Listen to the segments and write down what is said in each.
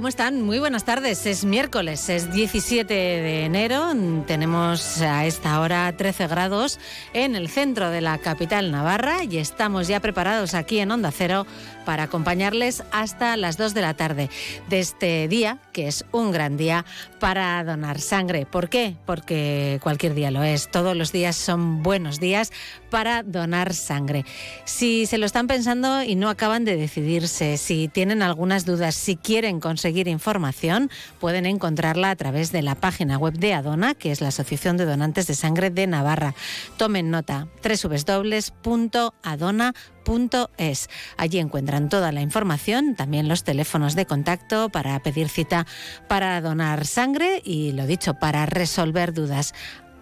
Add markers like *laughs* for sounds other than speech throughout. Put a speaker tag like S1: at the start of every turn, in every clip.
S1: ¿cómo están? Muy buenas tardes. Es miércoles, es 17 de enero. Tenemos a esta hora 13 grados en el centro de la capital navarra y estamos ya preparados aquí en Onda Cero para acompañarles hasta las 2 de la tarde de este día, que es un gran día para donar sangre. ¿Por qué? Porque cualquier día lo es. Todos los días son buenos días para donar sangre. Si se lo están pensando y no acaban de decidirse, si tienen algunas dudas, si quieren conseguir información, pueden encontrarla a través de la página web de Adona, que es la Asociación de Donantes de Sangre de Navarra. Tomen nota, Allí encuentran toda la información, también los teléfonos de contacto para pedir cita para donar sangre y, lo dicho, para resolver dudas.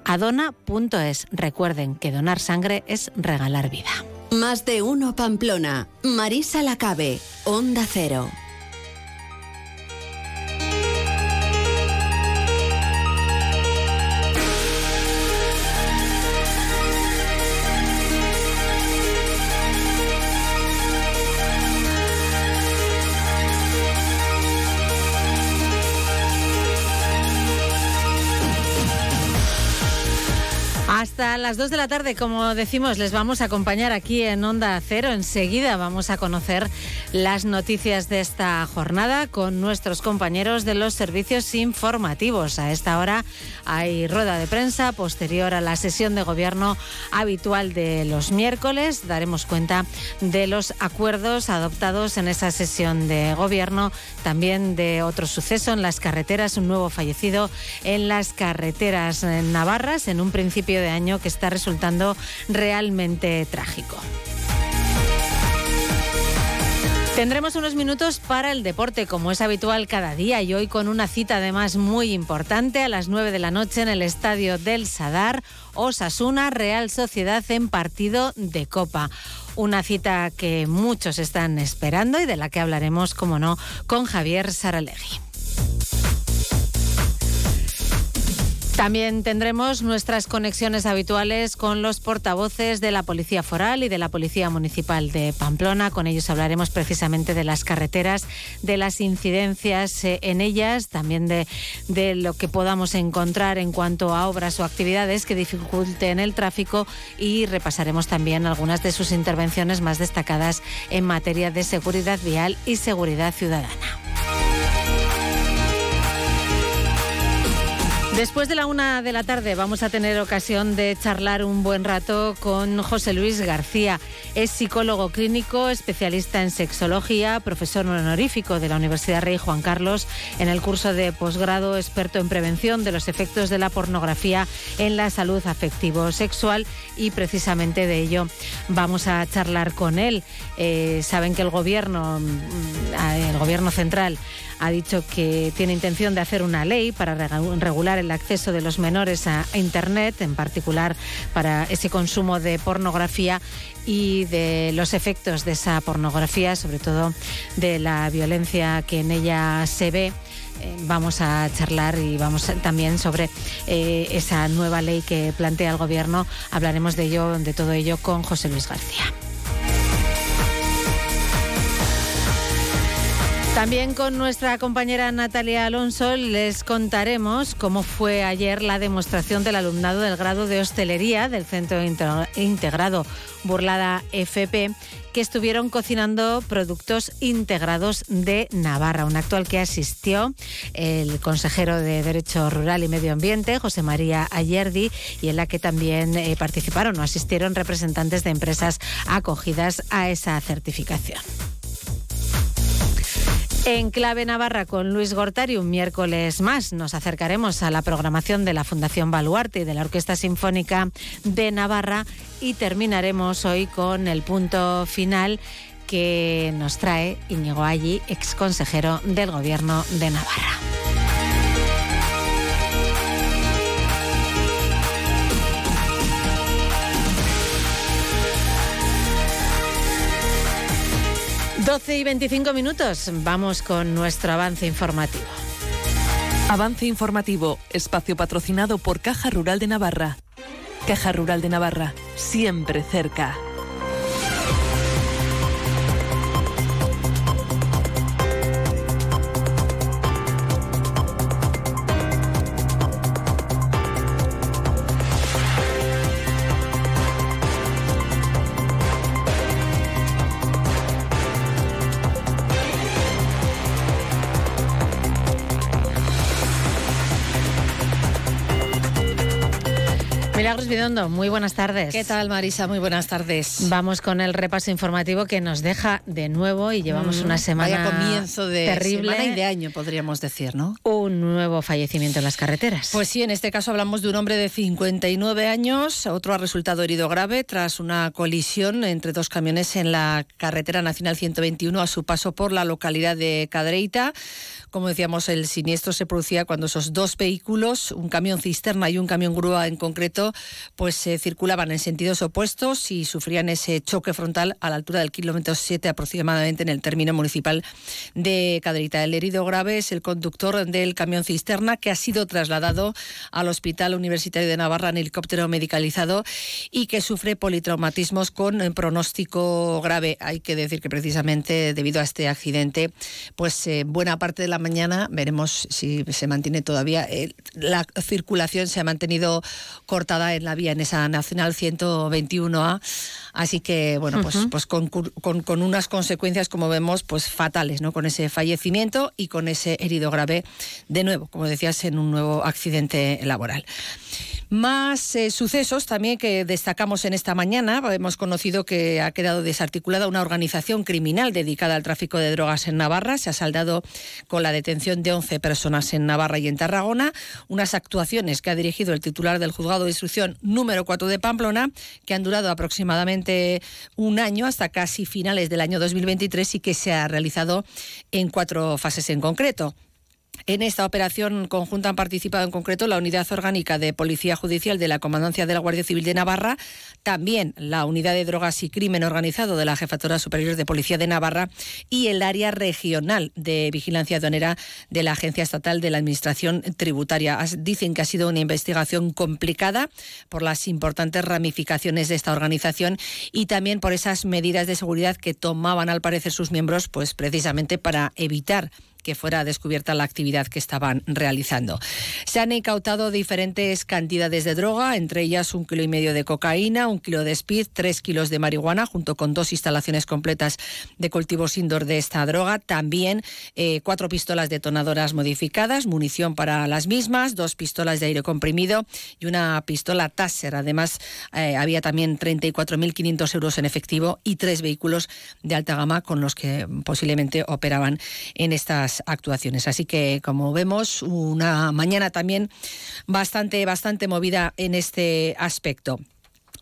S1: Adona.es. Recuerden que donar sangre es regalar vida.
S2: Más de uno Pamplona. Marisa Lacabe. Onda Cero.
S1: Ah, hasta las 2 de la tarde, como decimos, les vamos a acompañar aquí en Onda Cero. Enseguida vamos a conocer las noticias de esta jornada con nuestros compañeros de los servicios informativos. A esta hora hay rueda de prensa posterior a la sesión de gobierno habitual de los miércoles. Daremos cuenta de los acuerdos adoptados en esa sesión de gobierno, también de otro suceso en las carreteras, un nuevo fallecido en las carreteras navarras en un principio de año que está resultando realmente trágico. Tendremos unos minutos para el deporte, como es habitual cada día, y hoy con una cita además muy importante a las 9 de la noche en el estadio del Sadar, Osasuna Real Sociedad en partido de Copa. Una cita que muchos están esperando y de la que hablaremos, como no, con Javier Saralegui. También tendremos nuestras conexiones habituales con los portavoces de la Policía Foral y de la Policía Municipal de Pamplona. Con ellos hablaremos precisamente de las carreteras, de las incidencias eh, en ellas, también de, de lo que podamos encontrar en cuanto a obras o actividades que dificulten el tráfico y repasaremos también algunas de sus intervenciones más destacadas en materia de seguridad vial y seguridad ciudadana. Después de la una de la tarde vamos a tener ocasión de charlar un buen rato con José Luis García. Es psicólogo clínico, especialista en sexología, profesor honorífico de la Universidad Rey Juan Carlos en el curso de posgrado experto en prevención de los efectos de la pornografía en la salud afectivo-sexual y precisamente de ello vamos a charlar con él. Eh, saben que el gobierno, mm, el gobierno central ha dicho que tiene intención de hacer una ley para regular el acceso de los menores a Internet, en particular para ese consumo de pornografía y de los efectos de esa pornografía, sobre todo de la violencia que en ella se ve eh, vamos a charlar y vamos también sobre eh, esa nueva ley que plantea el gobierno. Hablaremos de ello, de todo ello, con José Luis García. También con nuestra compañera Natalia Alonso les contaremos cómo fue ayer la demostración del alumnado del grado de hostelería del Centro Integrado Burlada FP que estuvieron cocinando productos integrados de Navarra, un acto al que asistió el consejero de Derecho Rural y Medio Ambiente, José María Ayerdi, y en la que también eh, participaron o asistieron representantes de empresas acogidas a esa certificación. En Clave Navarra con Luis Gortari, un miércoles más, nos acercaremos a la programación de la Fundación Baluarte y de la Orquesta Sinfónica de Navarra y terminaremos hoy con el punto final que nos trae Íñigo Allí, ex consejero del Gobierno de Navarra. 12 y 25 minutos, vamos con nuestro avance informativo.
S3: Avance informativo, espacio patrocinado por Caja Rural de Navarra. Caja Rural de Navarra, siempre cerca.
S1: Milagros Bidondo, muy buenas tardes.
S4: ¿Qué tal, Marisa? Muy buenas tardes.
S1: Vamos con el repaso informativo que nos deja de nuevo y llevamos mm, una semana
S4: Vaya comienzo de
S1: terrible
S4: semana y de año, podríamos decir, ¿no?
S1: Un nuevo fallecimiento en las carreteras.
S4: Pues sí, en este caso hablamos de un hombre de 59 años. Otro ha resultado herido grave tras una colisión entre dos camiones en la carretera nacional 121 a su paso por la localidad de Cadreita. Como decíamos, el siniestro se producía cuando esos dos vehículos, un camión cisterna y un camión grúa en concreto, pues se circulaban en sentidos opuestos y sufrían ese choque frontal a la altura del kilómetro 7 aproximadamente en el término municipal de Cadrita. El herido grave es el conductor del camión cisterna que ha sido trasladado al Hospital Universitario de Navarra en helicóptero medicalizado y que sufre politraumatismos con pronóstico grave. Hay que decir que precisamente debido a este accidente, pues eh, buena parte de la mañana veremos si se mantiene todavía. Eh, la circulación se ha mantenido cortada en la vía en esa Nacional 121A. Así que, bueno, pues, pues con, con, unas consecuencias, como vemos, pues fatales, ¿no? Con ese fallecimiento y con ese herido grave, de nuevo, como decías, en un nuevo accidente laboral. Más eh, sucesos también que destacamos en esta mañana. Hemos conocido que ha quedado desarticulada una organización criminal dedicada al tráfico de drogas en Navarra. Se ha saldado con la detención de 11 personas en Navarra y en Tarragona. Unas actuaciones que ha dirigido el titular del juzgado de instrucción número 4 de Pamplona, que han durado aproximadamente un año hasta casi finales del año 2023 y que se ha realizado en cuatro fases en concreto. En esta operación conjunta han participado en concreto la Unidad Orgánica de Policía Judicial de la Comandancia de la Guardia Civil de Navarra, también la Unidad de Drogas y Crimen Organizado de la Jefatura Superior de Policía de Navarra y el Área Regional de Vigilancia Aduanera de la Agencia Estatal de la Administración Tributaria. Dicen que ha sido una investigación complicada por las importantes ramificaciones de esta organización y también por esas medidas de seguridad que tomaban al parecer sus miembros, pues precisamente para evitar que fuera descubierta la actividad que estaban realizando. Se han incautado diferentes cantidades de droga, entre ellas un kilo y medio de cocaína, un kilo de speed, tres kilos de marihuana, junto con dos instalaciones completas de cultivos indoor de esta droga. También eh, cuatro pistolas detonadoras modificadas, munición para las mismas, dos pistolas de aire comprimido y una pistola Taser. Además, eh, había también 34.500 euros en efectivo y tres vehículos de alta gama con los que posiblemente operaban en estas actuaciones. Así que, como vemos, una mañana también bastante, bastante movida en este aspecto.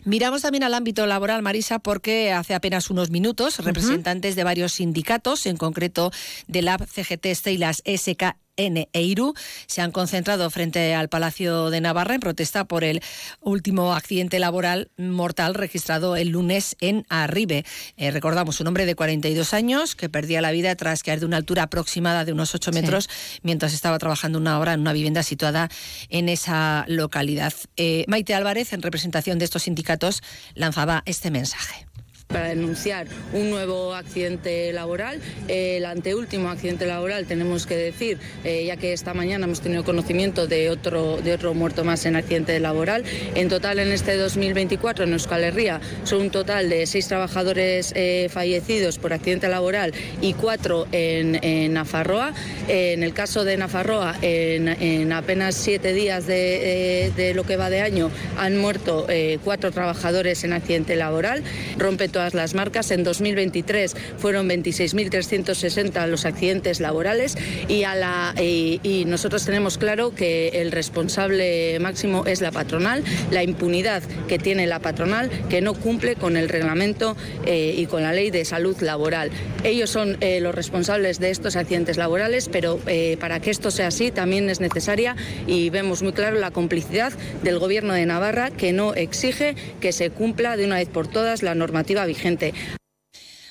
S4: Miramos también al ámbito laboral, Marisa, porque hace apenas unos minutos representantes de varios sindicatos, en concreto de la CGT y las SK en Eiru se han concentrado frente al Palacio de Navarra en protesta por el último accidente laboral mortal registrado el lunes en Arribe. Eh, recordamos un hombre de 42 años que perdía la vida tras caer de una altura aproximada de unos 8 metros mientras estaba trabajando una hora en una vivienda situada en esa localidad. Eh, Maite Álvarez, en representación de estos sindicatos, lanzaba este mensaje
S5: para denunciar un nuevo accidente laboral. el anteúltimo accidente laboral, tenemos que decir, eh, ya que esta mañana hemos tenido conocimiento de otro, de otro muerto más en accidente laboral. En total, en este 2024, en Euskal Herria, son un total de seis trabajadores eh, fallecidos por accidente laboral y cuatro en, Nafarroa. en el caso de Nafarroa, en, apenas siete días de, de, lo que va de año, han muerto eh, cuatro trabajadores en accidente laboral. Rompe todas las marcas. En 2023 fueron 26.360 los accidentes laborales y, a la, y, nosotros tenemos claro que el responsable máximo es la patronal, la impunidad que tiene la patronal que no cumple con el reglamento eh, y con la ley de salud laboral. Ellos son eh, los responsables de estos accidentes laborales, pero eh, para que esto sea así también es necesaria y vemos muy claro la complicidad del Gobierno de Navarra que no exige que se cumpla de una vez por todas la normativa vigente.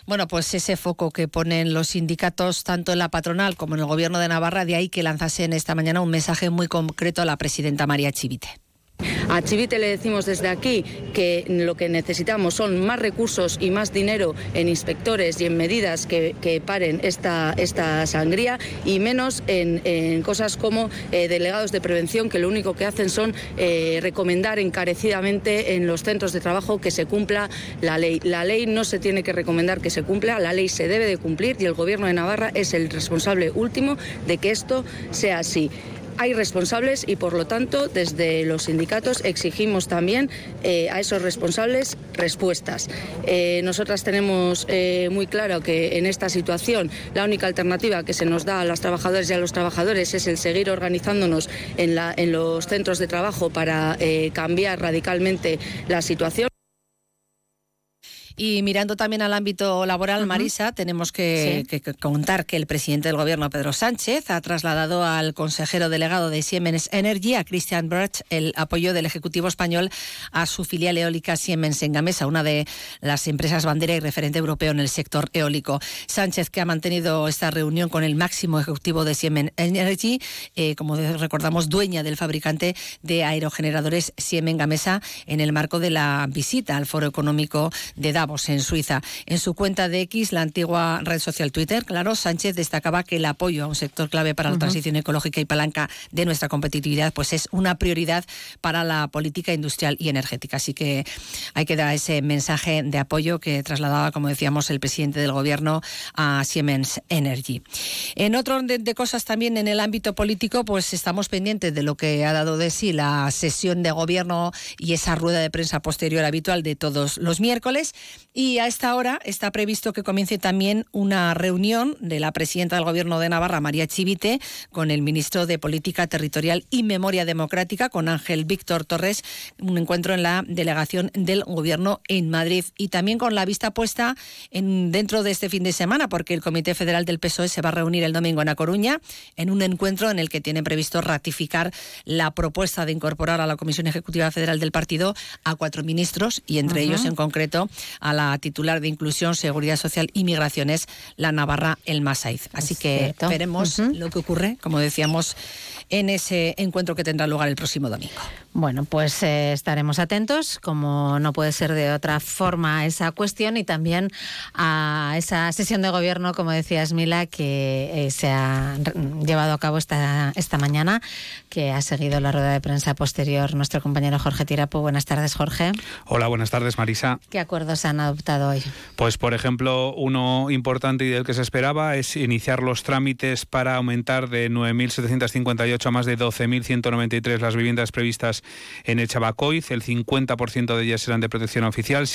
S4: Bueno, pues ese foco que ponen los sindicatos, tanto en la patronal como en el Gobierno de Navarra, de ahí que lanzase en esta mañana un mensaje muy concreto a la presidenta María Chivite.
S5: A Chivite le decimos desde aquí que lo que necesitamos son más recursos y más dinero en inspectores y en medidas que, paren esta, esta sangría y menos en, cosas como eh, delegados de prevención que lo único que hacen son eh, recomendar encarecidamente en los centros de trabajo que se cumpla la ley. La ley no se tiene que recomendar que se cumpla, la ley se debe de cumplir y el Gobierno de Navarra es el responsable último de que esto sea así. Hay responsables y por lo tanto desde los sindicatos exigimos también eh, a esos responsables respuestas. Eh, nosotras tenemos eh, muy claro que en esta situación la única alternativa que se nos da a las trabajadoras y a los trabajadores es el seguir organizándonos en, los centros de trabajo para cambiar radicalmente la situación.
S4: Y mirando también al ámbito laboral, Marisa, tenemos que, contar que el presidente del gobierno, Pedro Sánchez, ha trasladado al consejero delegado de Siemens Energy, a Christian Birch, el apoyo del Ejecutivo español a su filial eólica Siemens en Gamesa, una de las empresas bandera y referente europeo en el sector eólico. Sánchez, que ha mantenido esta reunión con el máximo ejecutivo de Siemens Energy, eh, como recordamos, dueña del fabricante de aerogeneradores Siemens Gamesa, en el marco de la visita al Foro Económico de Davos en Suiza. En su cuenta de X, la antigua red social Twitter, claro, Sánchez destacaba que el apoyo a un sector clave para la transición ecológica y palanca de nuestra competitividad pues es una prioridad para la política industrial y energética. Así que hay que dar ese mensaje de apoyo que trasladaba, como decíamos, el presidente del gobierno a Siemens Energy. En otro orden de cosas también en el ámbito político, pues estamos pendientes de lo que ha dado de sí la sesión de gobierno y esa rueda de prensa posterior habitual de todos los miércoles. Y a esta hora está previsto que comience también una reunión de la presidenta del Gobierno de Navarra, María Chivite, con el ministro de Política Territorial y Memoria Democrática, con Ángel Víctor Torres, un encuentro en la delegación del Gobierno en Madrid. Y también con la vista puesta en, dentro de este fin de semana, porque el Comité Federal del PSOE se va a reunir el domingo en A Coruña, en un encuentro en el que tiene previsto ratificar la propuesta de incorporar a la Comisión Ejecutiva Federal del partido a cuatro ministros, y entre ellos en concreto a la titular de Inclusión, Seguridad Social y Migraciones, la Navarra El Masaiz. Así que veremos lo que ocurre, como decíamos, en ese encuentro que tendrá lugar el próximo domingo.
S1: Bueno, pues eh, estaremos atentos, como no puede ser de otra forma, a esa cuestión y también a esa sesión de gobierno, como decías, Mila, que eh, se ha llevado a cabo esta, esta mañana, que ha seguido la rueda de prensa posterior nuestro compañero Jorge Tirapo. Buenas tardes, Jorge.
S6: Hola, buenas tardes, Marisa.
S1: ¿Qué acuerdos han adoptado hoy?
S6: Pues, por ejemplo, uno importante y del que se esperaba es iniciar los trámites para aumentar de 9.758 a más de 12.193 las viviendas previstas en el Chabacoiz. El 50% de ellas serán de protección oficial.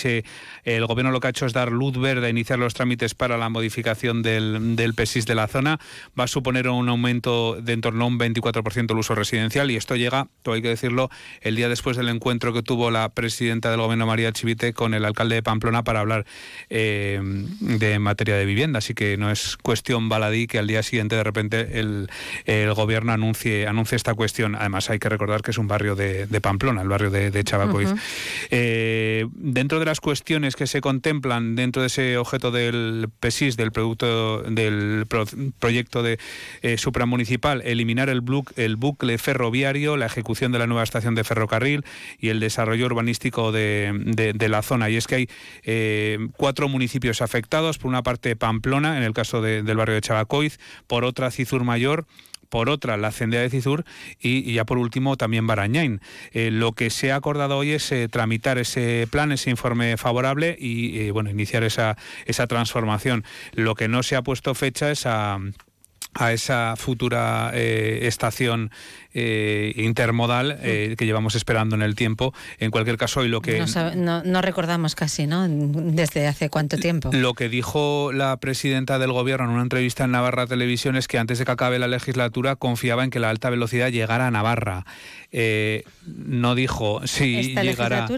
S6: El gobierno lo que ha hecho es dar luz verde a iniciar los trámites para la modificación del, del PESIS de la zona. Va a suponer un aumento de en torno a un 24% el uso residencial y esto llega, todo hay que decirlo, el día después del encuentro que tuvo la presidenta del gobierno María Chivite con el alcalde de Pamplona para hablar eh, de materia de vivienda. Así que no es cuestión baladí que al día siguiente de repente el, el gobierno anuncie anuncie, esta cuestión. Además, hay que recordar que es un barrio de, Pamplona, el barrio de, de Chabacoiz. Eh, dentro de las cuestiones que se contemplan dentro de ese objeto del PESIS, del producto del proyecto de eh, supramunicipal, eliminar el, el bucle ferroviario, la ejecución de la nueva estación de ferrocarril y el desarrollo urbanístico de, la zona. Y es que hay eh, cuatro municipios afectados, por una parte Pamplona, en el caso del barrio de Chabacoiz, por otra Cizur Mayor, por otra la Cendea de Cizur y, ya por último también Barañain. Eh, lo que se ha acordado hoy es eh, tramitar ese plan, ese informe favorable y bueno, iniciar esa, esa transformación. Lo que no se ha puesto fecha es a a esa futura estación eh, intermodal eh, que llevamos esperando en el tiempo. En cualquier caso, y lo que...
S1: No, recordamos casi, ¿no? Desde hace cuánto tiempo.
S6: Lo que dijo la presidenta del gobierno en una entrevista en Navarra Televisión es que antes de que acabe la legislatura confiaba en que la alta velocidad llegara a Navarra. Eh, no dijo si llegará.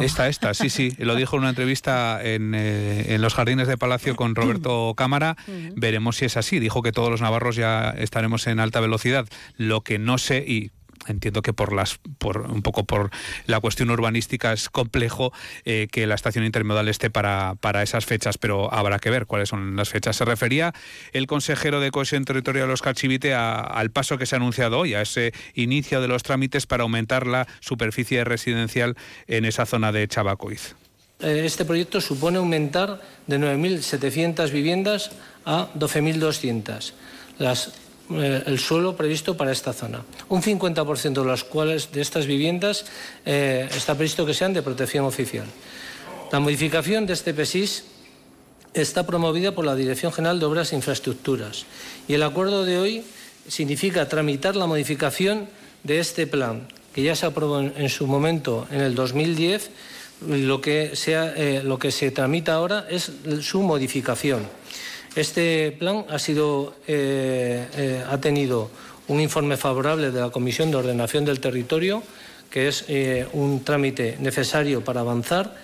S6: Esta, esta, sí, sí. Lo dijo en una entrevista en, en los jardines de Palacio con Roberto Cámara. Veremos si es así. Dijo que todos los navarros ya estaremos en alta velocidad. Lo que no y entiendo que por las por un poco por la cuestión urbanística es complejo eh, que la estación intermodal esté para, para esas fechas, pero habrá que ver cuáles son las fechas. Se refería el consejero de cohesión territorial Oscar Chivite al paso que se ha anunciado hoy, a ese inicio de los trámites para aumentar la superficie residencial en esa zona de Chabacoiz.
S7: Eh, este proyecto supone aumentar de 9.700 viviendas a 12.200. Las eh, el suelo previsto para esta zona. Un 50% de las cuales de estas viviendas eh, está previsto que sean de protección oficial. La modificación de este PESIS está promovida por la Dirección General de Obras e Infraestructuras y el acuerdo de hoy significa tramitar la modificación de este plan, que ya se aprobó en, su momento en el 2010. Lo que, eh, lo que se tramita ahora es su modificación. Este plan eh, eh, ha tenido un informe favorable de la Comisión de Ordenación del Territorio, que es un trámite necesario para avanzar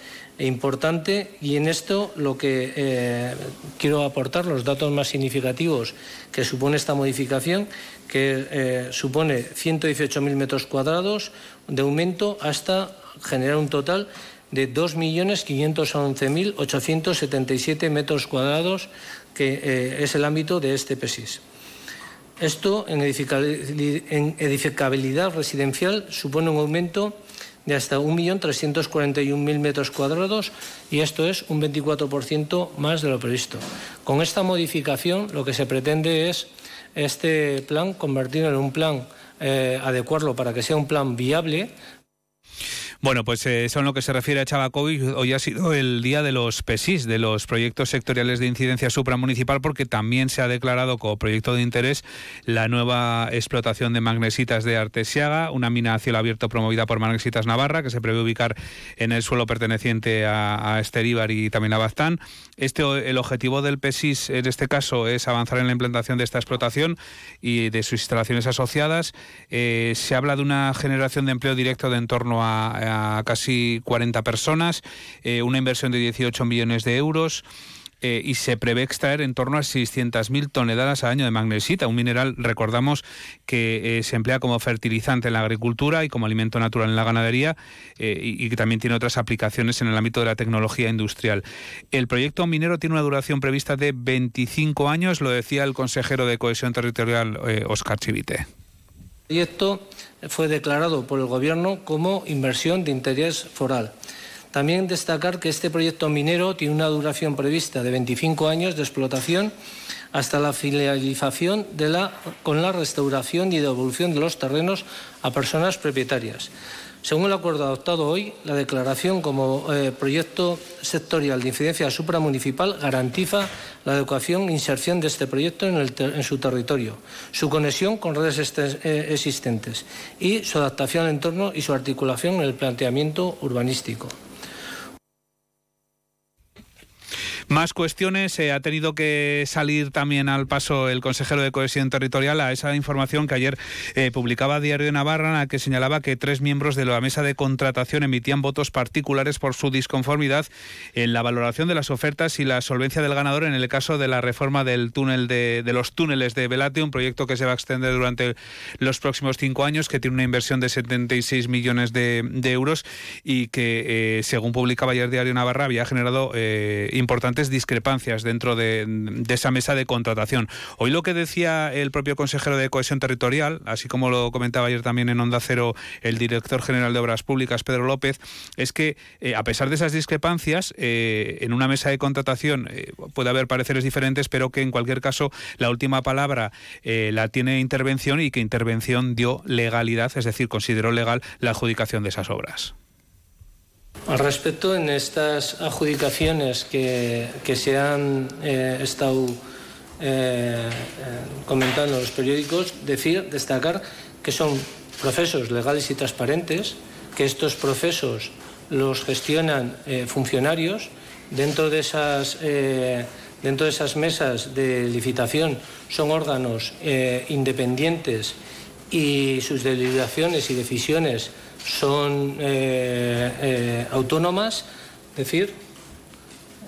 S7: e importante y en esto lo que eh, quiero aportar, los datos más significativos que supone esta modificación, que eh, supone 118.000 metros cuadrados de aumento hasta generar un total de 2.511.877 metros cuadrados, que eh, es el ámbito de este PESIS. Esto en edificabilidad residencial supone un aumento de hasta 1.341.000 metros cuadrados y esto es un 24% más de lo previsto. Con esta modificación lo que se pretende es este plan convertirlo en un plan, eh, adecuarlo para que sea un plan viable,
S6: bueno, pues eh, eso en lo que se refiere a Chabacoy, hoy ha sido el día de los PESIS, de los proyectos sectoriales de incidencia supramunicipal, porque también se ha declarado como proyecto de interés la nueva explotación de magnesitas de Artesiaga, una mina a cielo abierto promovida por Magnesitas Navarra, que se prevé ubicar en el suelo perteneciente a, a Esteríbar y también a Baztán. Este, el objetivo del PESIS en este caso es avanzar en la implantación de esta explotación y de sus instalaciones asociadas. Eh, se habla de una generación de empleo directo de en torno a casi 40 personas, eh, una inversión de 18 millones de euros. Eh, y se prevé extraer en torno a 600.000 toneladas al año de magnesita, un mineral, recordamos, que eh, se emplea como fertilizante en la agricultura y como alimento natural en la ganadería y, que también tiene otras aplicaciones en el ámbito de la tecnología industrial. El proyecto minero tiene una duración prevista de 25 años, lo decía el consejero de Cohesión Territorial, Oscar Chivite.
S7: El proyecto fue declarado por el Gobierno como inversión de interés foral. También destacar que este proyecto minero tiene una duración prevista de 25 años de explotación hasta la finalización de la, con la restauración y devolución de los terrenos a personas propietarias. Según el acuerdo adoptado hoy, la declaración como eh, proyecto sectorial de incidencia supramunicipal garantiza la adecuación e inserción de este proyecto en, su territorio, su conexión con redes eh, existentes y su adaptación al entorno y su articulación en el planteamiento urbanístico.
S6: Más cuestiones. Eh, ha tenido que salir también al paso el consejero de Cohesión Territorial a esa información que ayer eh, publicaba Diario de Navarra, en la que señalaba que tres miembros de la mesa de contratación emitían votos particulares por su disconformidad en la valoración de las ofertas y la solvencia del ganador en el caso de la reforma del túnel de, los túneles de Velate, un proyecto que se va a extender durante los próximos cinco años, que tiene una inversión de 76 millones de, euros y que, eh, según publicaba ayer Diario Navarra, había generado importantes discrepancias dentro de, esa mesa de contratación. Hoy lo que decía el propio consejero de Cohesión Territorial, así como lo comentaba ayer también en Onda Cero el director general de Obras Públicas, Pedro López, es que eh, a pesar de esas discrepancias, eh, en una mesa de contratación eh, puede haber pareceres diferentes, pero que en cualquier caso la última palabra la tiene intervención y que intervención dio legalidad, es decir, consideró legal la adjudicación de esas obras.
S7: Al respecto, en estas adjudicaciones que, se han eh, estado eh, eh, comentando en los periódicos, decir, destacar que son procesos legales y transparentes, que estos procesos los gestionan funcionarios. Dentro de esas dentro de esas mesas de licitación son órganos independientes y sus deliberaciones y decisiones son eh, eh, autónomas, es decir,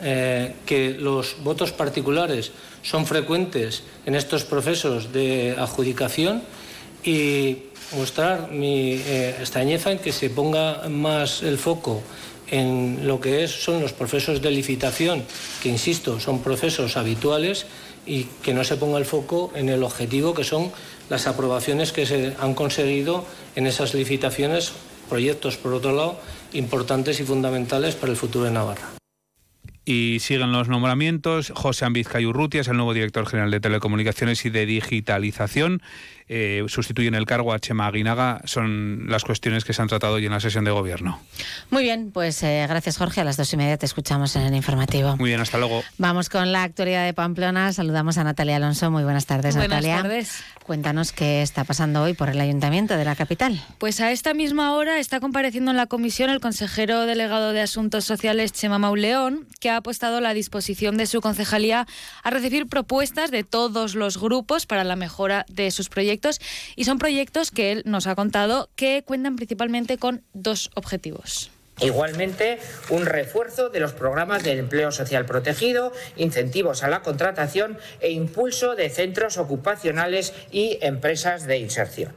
S7: eh, que los votos particulares son frecuentes en estos procesos de adjudicación y mostrar mi extrañeza en que se ponga más el foco en lo que son los procesos de licitación, que insisto, son procesos habituales, y que no se ponga el foco en el objetivo que son las aprobaciones que se han conseguido en esas licitaciones, proyectos, por otro lado, importantes y fundamentales para el futuro de Navarra.
S6: Y siguen los nombramientos. José Ambizca es el nuevo director general de Telecomunicaciones y de Digitalización. Eh, sustituyen el cargo a Chema Aguinaga. Son las cuestiones que se han tratado hoy en la sesión de gobierno.
S1: Muy bien, pues eh, gracias Jorge. A las dos y media te escuchamos en el informativo.
S6: Muy bien, hasta luego.
S1: Vamos con la actualidad de Pamplona. Saludamos a Natalia Alonso. Muy buenas tardes,
S8: buenas
S1: Natalia.
S8: Tardes.
S1: Cuéntanos qué está pasando hoy por el Ayuntamiento de la capital.
S8: Pues a esta misma hora está compareciendo en la comisión el consejero delegado de Asuntos Sociales, Chema Mauleón, que ha apostado la disposición de su concejalía a recibir propuestas de todos los grupos para la mejora de sus proyectos. Y son proyectos que él nos ha contado que cuentan principalmente con dos objetivos.
S9: Igualmente, un refuerzo de los programas de empleo social protegido, incentivos a la contratación e impulso de centros ocupacionales y empresas de inserción.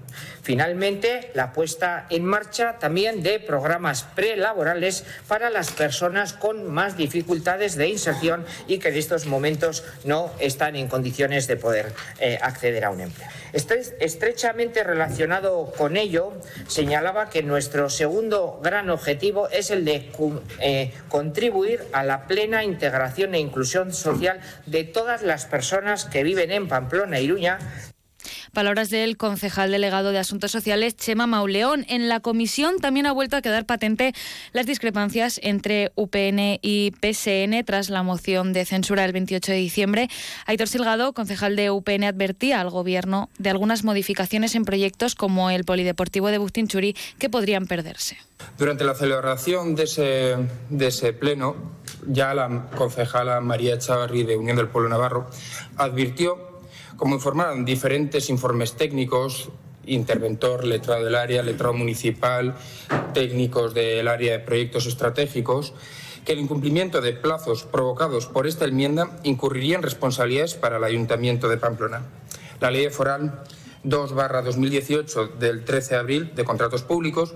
S9: Finalmente, la puesta en marcha también de programas prelaborales para las personas con más dificultades de inserción y que en estos momentos no están en condiciones de poder eh, acceder a un empleo. Estrechamente relacionado con ello, señalaba que nuestro segundo gran objetivo es el de eh, contribuir a la plena integración e inclusión social de todas las personas que viven en Pamplona, Iruña,
S8: Palabras del concejal delegado de Asuntos Sociales, Chema Mauleón. En la comisión también ha vuelto a quedar patente las discrepancias entre UPN y PSN tras la moción de censura del 28 de diciembre. Aitor Silgado, concejal de UPN, advertía al Gobierno de algunas modificaciones en proyectos como el Polideportivo de Bustinchuri que podrían perderse.
S10: Durante la celebración de ese, de ese pleno, ya la concejala María Chavarri de Unión del Pueblo Navarro advirtió como informaron diferentes informes técnicos, interventor, letrado del área, letrado municipal, técnicos del área de proyectos estratégicos, que el incumplimiento de plazos provocados por esta enmienda incurriría en responsabilidades para el Ayuntamiento de Pamplona. La Ley Foral 2-2018 del 13 de abril de contratos públicos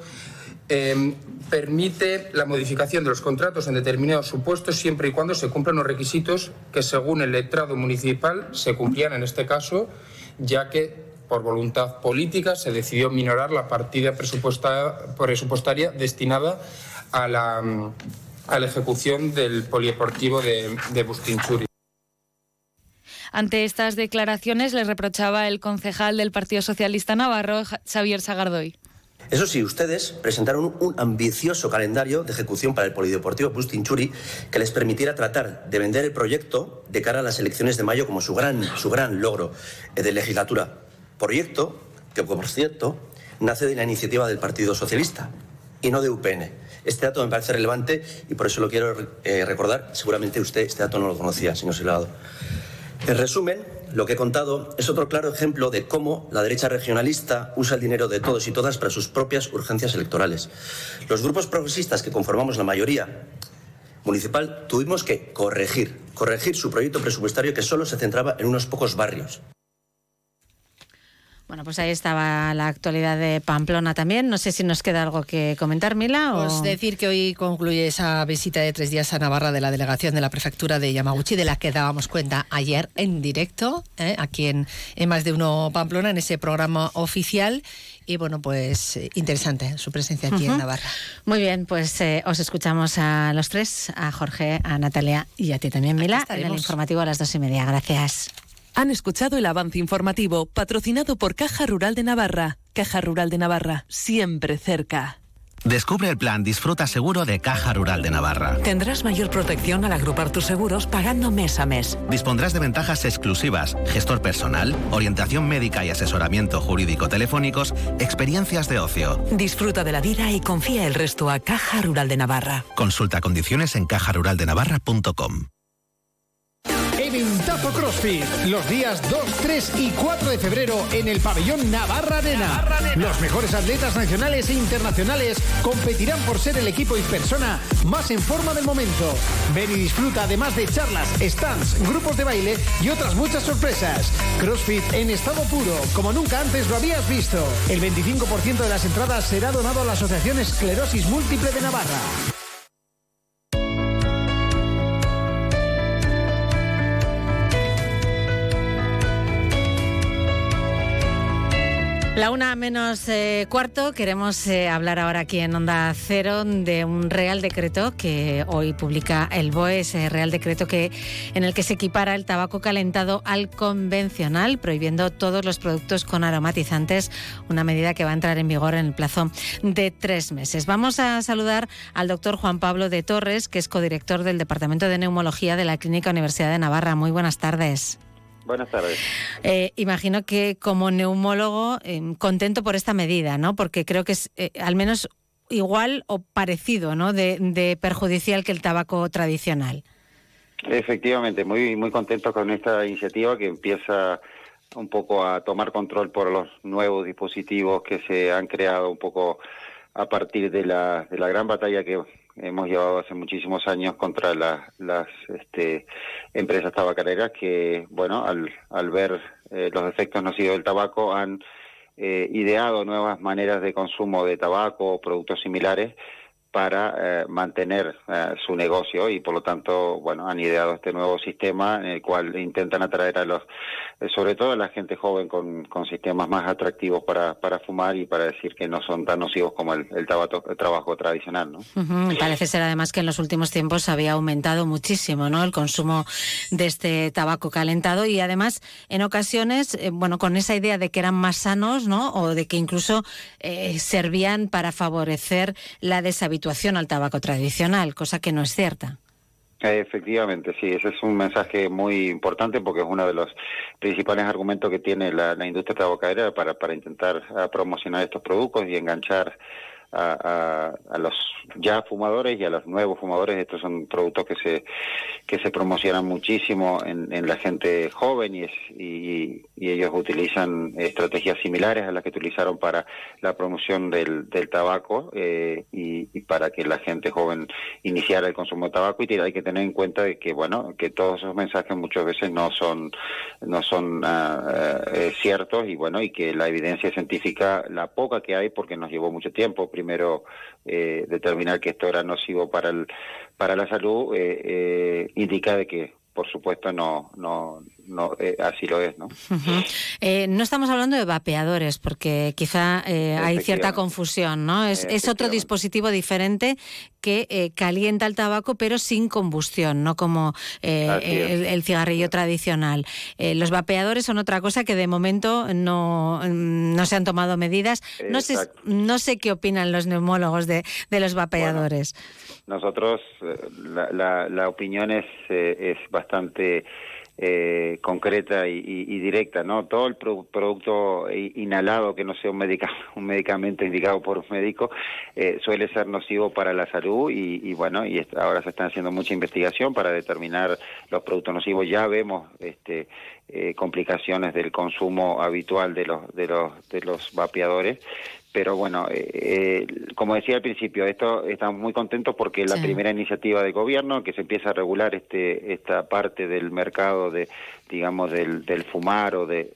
S10: Em, permite la modificación de los contratos en determinados supuestos siempre y cuando se cumplan los requisitos que según el letrado municipal se cumplían en este caso, ya que por voluntad política se decidió minorar la partida presupuestaria destinada a la, ejecución del polideportivo de, de Bustinchuri.
S8: Ante estas declaraciones le reprochaba el concejal del Partido Socialista Navarro, Xavier Sagardoy.
S11: Eso sí, ustedes presentaron un ambicioso calendario de ejecución para el Polideportivo Bustinchuri que les permitiera tratar de vender el proyecto de cara a las elecciones de mayo como su gran, su gran logro eh, de legislatura. Proyecto que, por cierto, nace de la iniciativa del Partido Socialista y no de UPN. Este dato me parece relevante y por eso lo quiero eh, recordar. Seguramente usted este dato no lo conocía, señor Silgado. En resumen, lo que he contado es otro claro ejemplo de cómo la derecha regionalista usa el dinero de todos y todas para sus propias urgencias electorales. Los grupos progresistas que conformamos la mayoría municipal tuvimos que corregir, corregir su proyecto presupuestario que solo se centraba en unos pocos barrios.
S1: Bueno, pues ahí estaba la actualidad de Pamplona también. No sé si nos queda algo que comentar, Mila.
S4: O... Pues decir que hoy concluye esa visita de tres días a Navarra de la delegación de la prefectura de Yamaguchi, de la que dábamos cuenta ayer en directo, ¿eh? aquí en, Más de Uno Pamplona, en ese programa oficial. Y bueno, pues eh, interesante su presencia aquí en Navarra.
S1: Muy bien, pues eh, os escuchamos a los tres, a Jorge, a Natalia y a ti también, Mila, en el informativo a las dos y media. Gracias.
S3: Han escuchado el avance informativo patrocinado por Caja Rural de Navarra. Caja Rural de Navarra, siempre cerca.
S12: Descubre el plan Disfruta Seguro de Caja Rural de Navarra.
S13: Tendrás mayor protección al agrupar tus seguros pagando mes a mes.
S12: Dispondrás de ventajas exclusivas, gestor personal, orientación médica y asesoramiento jurídico telefónicos, experiencias de ocio.
S13: Disfruta de la vida y confía el resto a Caja Rural de Navarra.
S12: Consulta condiciones en cajaruraldenavarra.com.
S14: CrossFit. Los días 2, 3 y 4 de febrero en el pabellón Navarra Arena. Los mejores atletas nacionales e internacionales competirán por ser el equipo y persona más en forma del momento. Ven y disfruta además de charlas, stands, grupos de baile y otras muchas sorpresas. CrossFit en estado puro, como nunca antes lo habías visto. El 25% de las entradas será donado a la Asociación Esclerosis Múltiple de Navarra.
S1: La una menos eh, cuarto, queremos eh, hablar ahora aquí en Onda Cero de un Real Decreto que hoy publica el BOE, ese Real Decreto que, en el que se equipara el tabaco calentado al convencional, prohibiendo todos los productos con aromatizantes, una medida que va a entrar en vigor en el plazo de tres meses. Vamos a saludar al doctor Juan Pablo de Torres, que es codirector del Departamento de Neumología de la Clínica Universidad de Navarra. Muy buenas tardes.
S15: Buenas tardes.
S1: Eh, imagino que como neumólogo, eh, contento por esta medida, ¿no? Porque creo que es eh, al menos igual o parecido, ¿no? De, perjudicial que el tabaco tradicional.
S15: Efectivamente, muy muy contento con esta iniciativa que empieza un poco a tomar control por los nuevos dispositivos que se han creado un poco a partir de la, de la gran batalla que hemos llevado hace muchísimos años contra las este, empresas tabacareras que, bueno, al, al ver eh, los efectos nocivos del tabaco han eh, ideado nuevas maneras de consumo de tabaco o productos similares para eh, mantener eh, su negocio y por lo tanto bueno han ideado este nuevo sistema en el cual intentan atraer a los eh, sobre todo a la gente joven con, con sistemas más atractivos para, para fumar y para decir que no son tan nocivos como el, el, el trabajo tradicional ¿no?
S1: parece ser además que en los últimos tiempos había aumentado muchísimo no el consumo de este tabaco calentado y además en ocasiones bueno con esa idea de que eran más sanos no o de que incluso servían para favorecer la deshabituación al tabaco tradicional, cosa que no es cierta.
S15: Efectivamente, sí, ese es un mensaje muy importante porque es uno de los principales argumentos que tiene la, industria tabacalera para, para intentar ah, promocionar estos productos y enganchar a, a, los ya fumadores y a los nuevos fumadores. Estos son productos que se que se promocionan muchísimo en, en la gente joven y, es, y, ellos utilizan estrategias similares a las que utilizaron para la promoción del, del tabaco eh, y, para que la gente joven iniciara el consumo de tabaco y hay que tener en cuenta de que bueno que todos esos mensajes muchas veces no son no son uh, ciertos y bueno y que la evidencia científica la poca que hay porque nos llevó mucho tiempo primero eh, determinar que esto era nocivo para el para la salud eh, eh, indica de que por supuesto no no no eh, así lo es, ¿no?
S1: eh, no estamos hablando de vapeadores, porque quizá eh, hay cierta confusión, ¿no? Es, es otro dispositivo diferente que eh, calienta el tabaco, pero sin combustión, no como eh, el, el, cigarrillo tradicional. Eh, los vapeadores son otra cosa que de momento no, no se han tomado medidas. No sé, no sé qué opinan los neumólogos de, de los vapeadores.
S15: Bueno, nosotros, la, la, la opinión es, es bastante eh, concreta y, y, y, directa, ¿no? Todo el pro producto inhalado que no sea un, *laughs* un medicamento indicado por un médico eh, suele ser nocivo para la salud y, y bueno, y ahora se están haciendo mucha investigación para determinar los productos nocivos. Ya vemos este, eh, complicaciones del consumo habitual de los de los de los vapeadores pero bueno, eh, eh, como decía al principio, esto estamos muy contentos porque es la sí. primera iniciativa del gobierno que se empieza a regular este esta parte del mercado de digamos del, del fumar o de,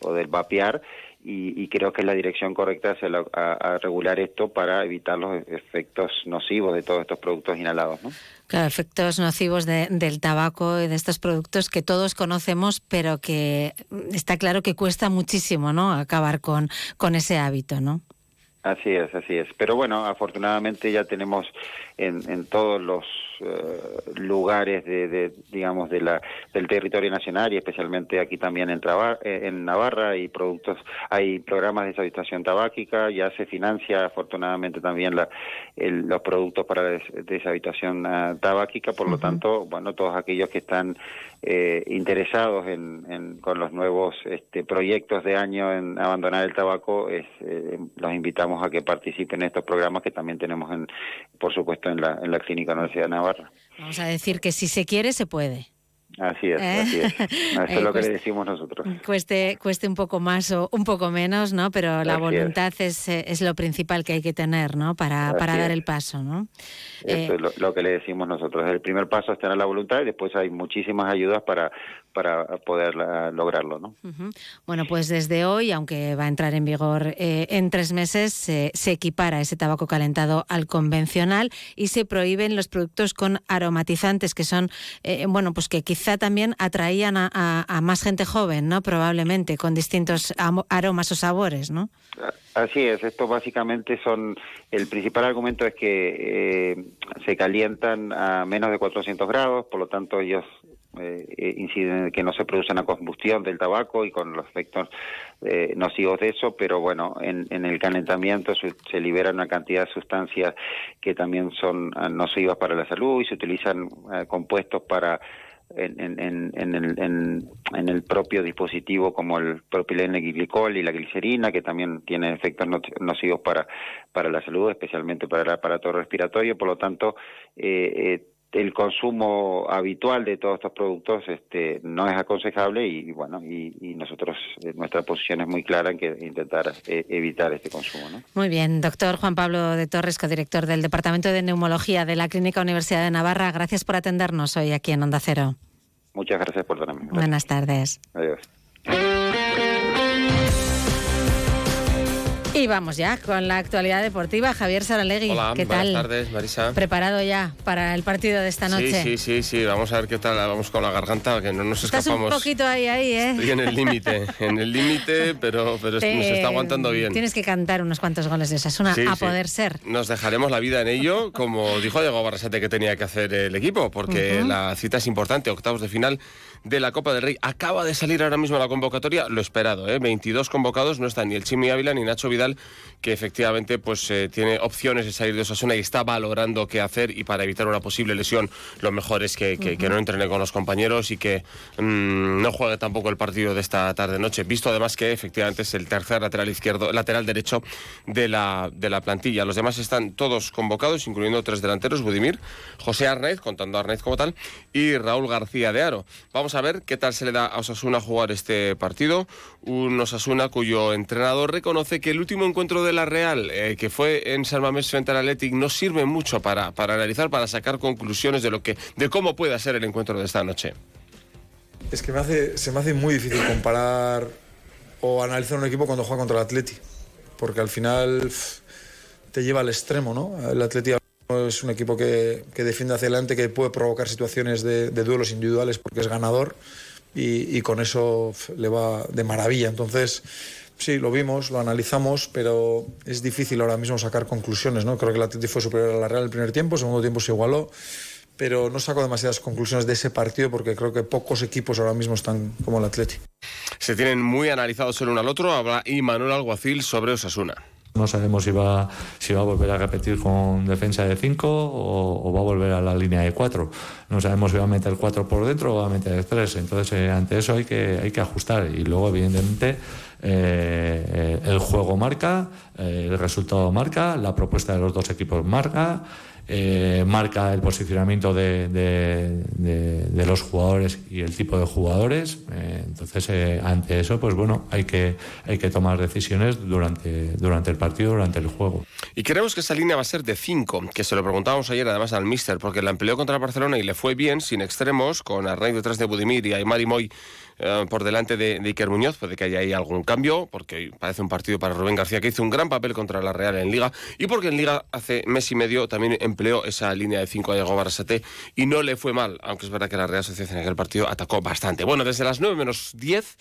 S15: o del vapear y, y, creo que es la dirección correcta hacia la, a, a, regular esto para evitar los efectos nocivos de todos estos productos inhalados. ¿no?
S1: Claro, efectos nocivos de, del tabaco y de estos productos que todos conocemos, pero que está claro que cuesta muchísimo ¿no? acabar con, con ese hábito. ¿no?
S15: Así es, así es. Pero bueno, afortunadamente ya tenemos en, en todos los uh, lugares de, de, digamos, de la, del territorio nacional y especialmente aquí también en, eh, en Navarra hay productos, hay programas de deshabitación tabáquica, ya se financia afortunadamente también la, el, los productos para des, deshabitación uh, tabáquica, por uh -huh. lo tanto, bueno, todos aquellos que están eh, interesados en, en, con los nuevos este, proyectos de año en abandonar el tabaco, es, eh, los invitamos a que participen en estos programas que también tenemos, en, por supuesto, en la, en la Clínica Universidad de Navarra.
S1: Vamos a decir que si se quiere, se puede.
S15: Así es, ¿Eh? así es. *laughs* Eso es lo que le decimos nosotros.
S1: Cueste, cueste un poco más o un poco menos, ¿no? Pero la voluntad es. es. Es, lo principal que hay que tener, ¿no? Para, para dar el paso, ¿no?
S15: Eso eh, es lo, lo, que le decimos nosotros. El primer paso es tener la voluntad y después hay muchísimas ayudas para, para poder lograrlo. ¿no?
S1: Bueno, pues desde hoy, aunque va a entrar en vigor eh, en tres meses, se equipara ese tabaco calentado al convencional y se prohíben los productos con aromatizantes, que son, eh, bueno, pues que quizá también atraían a, más gente joven, ¿no? Probablemente, con distintos aromas o sabores, ¿no?
S15: Así es, esto básicamente son, el principal argumento es que eh, se calientan a menos de 400 grados, por lo tanto ellos eh, eh, inciden en que no se produce una combustión del tabaco y con los efectos eh, nocivos de eso, pero bueno, en, el calentamiento se, se, libera una cantidad de sustancias que también son ah, nocivas para la salud y se utilizan ah, compuestos para en, en, en, el, en, el propio dispositivo como el glicol y la glicerina, que también tienen efectos nocivos para, para la salud, especialmente para el aparato respiratorio. Por lo tanto, eh, eh el consumo habitual de todos estos productos este, no es aconsejable y, bueno y, nosotros eh, nuestra posición es muy clara en que intentar eh, evitar este consumo ¿no?
S1: muy bien. Doctor Juan Pablo de Torres codirector del departamento de neumología de la clínica Universidad de Navarra gracias por atendernos hoy aquí en Onda Cero.
S15: Muchas gracias por tenerme
S1: buenas tardes.
S15: Adiós
S1: Y vamos ya con la actualidad deportiva. Javier Saralegui,
S16: Hola,
S1: ¿qué
S16: buenas
S1: tal?
S16: tardes, Marisa.
S1: ¿Preparado ya para el partido de esta noche?
S16: Sí, sí, sí, sí. Vamos a ver qué tal. Vamos con la garganta, que no nos
S1: Estás
S16: escapamos.
S1: un poquito ahí, ahí, ¿eh?
S16: Estoy en el límite, en el límite, *laughs* pero, pero nos está aguantando bien.
S1: Tienes que cantar unos cuantos goles de Osasuna, a poder ser.
S16: Nos dejaremos la vida en ello, como dijo Diego Barrasate que tenía que hacer el equipo, porque la cita es importante, octavos de final de la Copa del Rey. Acaba de salir ahora mismo la convocatoria, lo esperado, ¿eh? 22 convocados, no está ni el Chimi Ávila ni Nacho Vidal, que efectivamente pues eh, tiene opciones de salir de Osasuna y está valorando qué hacer y para evitar una posible lesión lo mejor es que, que, no entrene con los compañeros y que mm, no juegue tampoco el partido de esta tarde-noche, visto además que efectivamente es el tercer lateral izquierdo, lateral derecho de la, de la plantilla. Los demás están todos convocados, incluyendo tres delanteros, Budimir, José Arnaiz, contando a Arnaiz como tal, y Raúl García de Aro. Vamos a ver qué tal se le da a Osasuna jugar este partido. Un Osasuna cuyo entrenador reconoce que el último encuentro de la Real, eh, que fue en San Mamés frente al Athletic, no sirve mucho para, para analizar, para sacar conclusiones de, lo que, de cómo puede ser el encuentro de esta noche.
S17: Es que me hace, se me hace muy difícil comparar o analizar un equipo cuando juega contra el Athletic, porque al final te lleva al extremo, ¿no? El Athletic es un equipo que, defiende hacia adelante, que puede provocar situaciones de, duelos individuales porque es ganador y, con eso le va de maravilla. Entonces, sí, lo vimos, lo analizamos, pero es difícil ahora mismo sacar conclusiones. ¿no? Creo que el Atlético fue superior a la Real el primer tiempo, el segundo tiempo se igualó pero no saco demasiadas conclusiones de ese partido porque creo que pocos equipos ahora mismo están como el Atlético.
S16: Se tienen muy analizados el uno al otro. Habla y Manuel Alguacil sobre Osasuna.
S18: No sabemos si va, si va a volver a repetir con defensa de 5 o, va a volver a la línea de 4. No sabemos si va a meter 4 por dentro o va a meter 3. Entonces, eh, ante eso hay que, hay que ajustar. Y luego, evidentemente, eh, el juego marca, eh, el resultado marca, la propuesta de los dos equipos marca. Eh, marca el posicionamiento de, los jugadores y el tipo de jugadores. Entonces, ante eso, pues bueno, hay que, hay que tomar decisiones durante, durante el partido, durante el juego.
S16: Y creemos que esa línea va a ser de 5, que se lo preguntábamos ayer además al míster, porque la empleó contra Barcelona y le fue bien, sin extremos, con Arnaiz detrás de Budimir y Aymar y Moy eh, por delante de, Iker Muñoz. Puede que haya ahí algún cambio, porque parece un partido para Rubén García, que hizo un gran papel contra la Real en Liga, y porque en Liga hace mes y medio también empleó esa línea de 5 a Diego Barrasate y no le fue mal, aunque es verdad que la Real Sociedad en aquel partido atacó bastante. Bueno, desde las 9 menos 10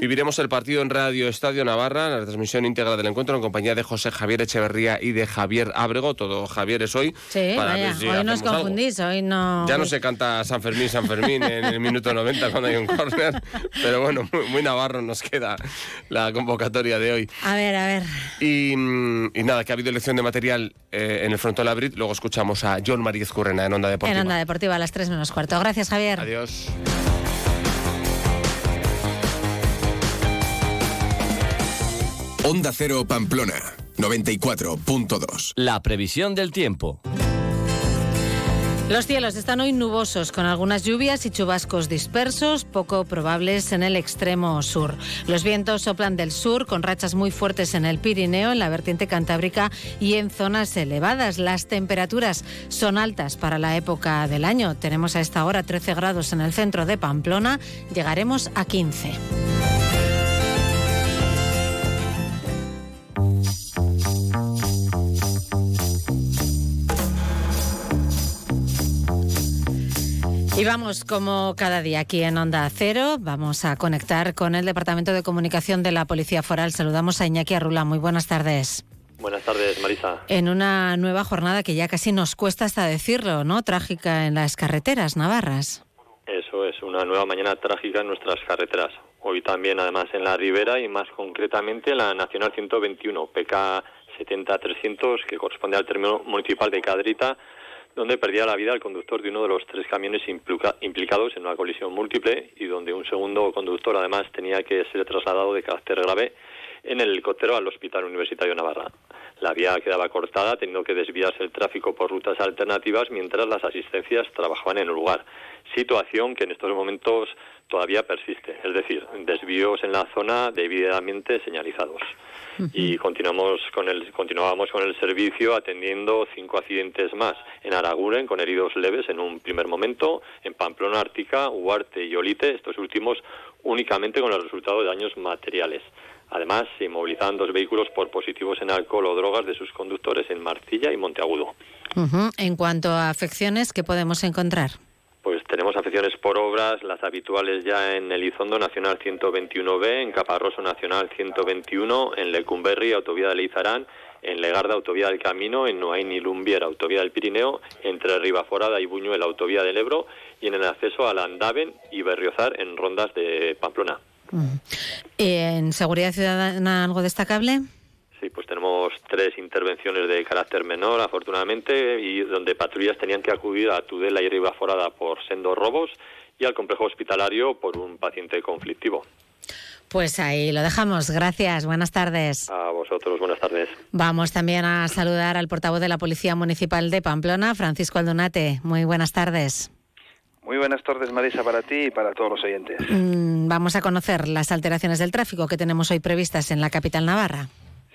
S16: viviremos el partido en Radio Estadio Navarra, la transmisión íntegra del encuentro en compañía de José Javier Echeverría y de Javier Ábrego. Todo Javier es hoy.
S1: Sí, vaya, hoy no os confundís, hoy no...
S16: Ya no se canta San Fermín, San Fermín en el minuto 90 cuando hay un *laughs* córner, *laughs* pero bueno, muy, navarro nos queda la convocatoria de hoy.
S1: A ver, a ver.
S16: Y, nada, que ha habido elección de material eh, en el frontal Abrit. Luego escuchamos a John Maríez Currena en Onda Deportiva.
S1: En Onda Deportiva a las 3 menos cuarto. Gracias, Javier.
S16: Adiós.
S19: Onda Cero Pamplona, 94.2.
S20: La previsión del tiempo.
S1: Los cielos están hoy nubosos, con algunas lluvias y chubascos dispersos, poco probables en el extremo sur. Los vientos soplan del sur, con rachas muy fuertes en el Pirineo, en la vertiente cantábrica y en zonas elevadas. Las temperaturas son altas para la época del año. Tenemos a esta hora 13 grados en el centro de Pamplona, llegaremos a 15. Y vamos, como cada día aquí en Onda Cero, vamos a conectar con el Departamento de Comunicación de la Policía Foral. Saludamos a Iñaki Arrula. Muy buenas tardes.
S20: Buenas tardes, Marisa.
S1: En una nueva jornada que ya casi nos cuesta hasta decirlo, ¿no? Trágica en las carreteras navarras.
S20: Eso es, una nueva mañana trágica en nuestras carreteras. Hoy también, además, en la Ribera y más concretamente en la Nacional 121, PK 70-300, que corresponde al término municipal de Cadrita, donde perdía la vida el conductor de uno de los tres camiones implicados en una colisión múltiple y donde un segundo conductor además tenía que ser trasladado de carácter grave en el helicóptero al Hospital Universitario Navarra. La vía quedaba cortada, teniendo que desviarse el tráfico por rutas alternativas mientras las asistencias trabajaban en el lugar. Situación que en estos momentos todavía persiste, es decir, desvíos en la zona debidamente señalizados. Y continuamos con el, continuábamos con el servicio atendiendo cinco accidentes más en Araguren con heridos leves en un primer momento, en Pamplona Ártica, Huarte y Olite, estos últimos únicamente con el resultado de daños materiales. Además, se inmovilizaban dos vehículos por positivos en alcohol o drogas de sus conductores en Marcilla y Monteagudo.
S1: En cuanto a afecciones, ¿qué podemos encontrar?
S20: Pues tenemos afecciones por obras, las habituales ya en Elizondo Nacional 121B, en Caparroso Nacional 121, en Lecumberri, Autovía de Leizarán, en Legarda, Autovía del Camino, en Noain y Lumbier, Autovía del Pirineo, entre Ribaforada y Buñuel, Autovía del Ebro, y en el acceso a Landaven y Berriozar, en Rondas de Pamplona.
S1: ¿En seguridad ciudadana algo destacable?
S20: Sí, pues tenemos tres intervenciones de carácter menor, afortunadamente, y donde patrullas tenían que acudir a Tudela y Ribaforada por sendos robos y al complejo hospitalario por un paciente conflictivo.
S1: Pues ahí lo dejamos. Gracias. Buenas tardes.
S20: A vosotros, buenas tardes.
S1: Vamos también a saludar al portavoz de la Policía Municipal de Pamplona, Francisco Aldunate. Muy buenas tardes.
S21: Muy buenas tardes, Marisa, para ti y para todos los oyentes.
S1: Mm, vamos a conocer las alteraciones del tráfico que tenemos hoy previstas en la capital navarra.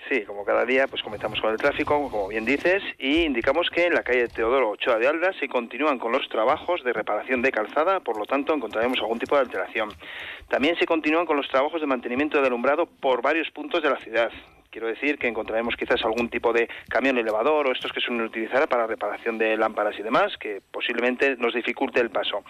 S21: Sí, como cada día, pues comenzamos con el tráfico, como bien dices, y indicamos que en la calle Teodoro Ochoa de Alda se continúan con los trabajos de reparación de calzada, por lo tanto encontraremos algún tipo de alteración. También se continúan con los trabajos de mantenimiento de alumbrado por varios puntos de la ciudad. Quiero decir que encontraremos quizás algún tipo de camión elevador o estos que suelen utilizar para reparación de lámparas y demás, que posiblemente nos dificulte el paso.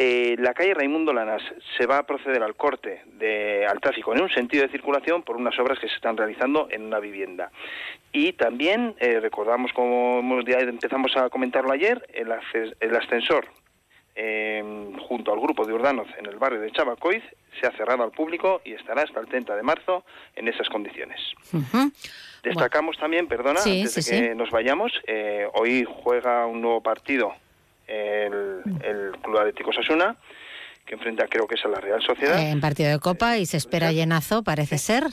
S21: Eh, la calle Raimundo Lanas se va a proceder al corte de, al tráfico en un sentido de circulación por unas obras que se están realizando en una vivienda. Y también eh, recordamos, como ya empezamos a comentarlo ayer, el, el ascensor eh, junto al grupo de Urdanoz en el barrio de Chavacoiz se ha cerrado al público y estará hasta el 30 de marzo en esas condiciones. Destacamos también, perdona, antes de que nos vayamos, eh, hoy juega un nuevo partido el, el Club Atlético Sasuna, que enfrenta creo que es a la Real Sociedad.
S1: en partido de Copa y se espera llenazo, parece ser.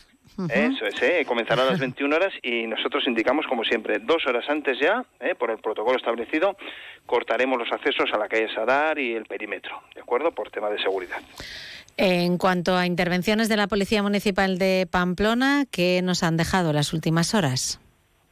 S21: Eso es, ¿eh? comenzará a las 21 horas y nosotros indicamos, como siempre, dos horas antes ya, ¿eh? por el protocolo establecido, cortaremos los accesos a la calle Sadar y el perímetro, ¿de acuerdo? Por tema de seguridad.
S1: En cuanto a intervenciones de la Policía Municipal de Pamplona, ¿qué nos han dejado las últimas horas?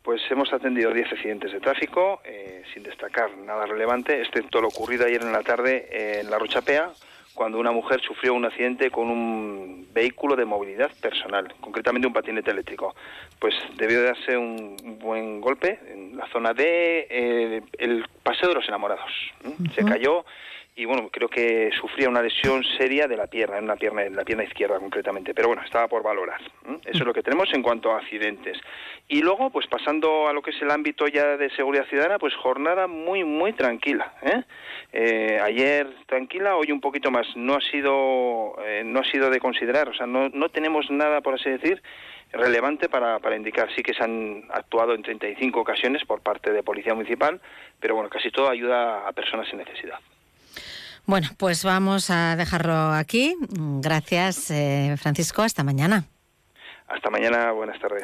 S21: Pues hemos atendido 10 accidentes de tráfico, eh, sin destacar nada relevante, excepto lo ocurrido ayer en la tarde en La Rochapea, cuando una mujer sufrió un accidente con un vehículo de movilidad personal, concretamente un patinete eléctrico. Pues debió de darse un buen golpe en la zona de eh, el Paseo de los Enamorados. Se cayó y bueno, creo que sufría una lesión seria de la pierna, en una pierna, en la pierna izquierda concretamente, pero bueno, estaba por valorar. Eso es lo que tenemos en cuanto a accidentes. Y luego, pues pasando a lo que es el ámbito ya de seguridad ciudadana, pues jornada muy, muy tranquila. ¿eh? Eh, ayer tranquila, hoy un poquito más. No ha sido, eh, no ha sido de considerar, o sea, no, no tenemos nada, por así decir, relevante para, para indicar. Sí que se han actuado en 35 ocasiones por parte de Policía Municipal, pero bueno, casi todo ayuda a personas en necesidad.
S1: Bueno, pues vamos a dejarlo aquí. Gracias, Francisco. Hasta mañana.
S21: Hasta mañana. Buenas tardes.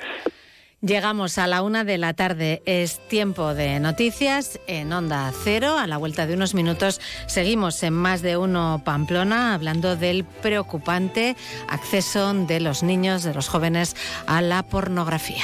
S1: Llegamos a la una de la tarde. Es tiempo de noticias en Onda Cero. A la vuelta de unos minutos seguimos en más de uno Pamplona hablando del preocupante acceso de los niños, de los jóvenes a la pornografía.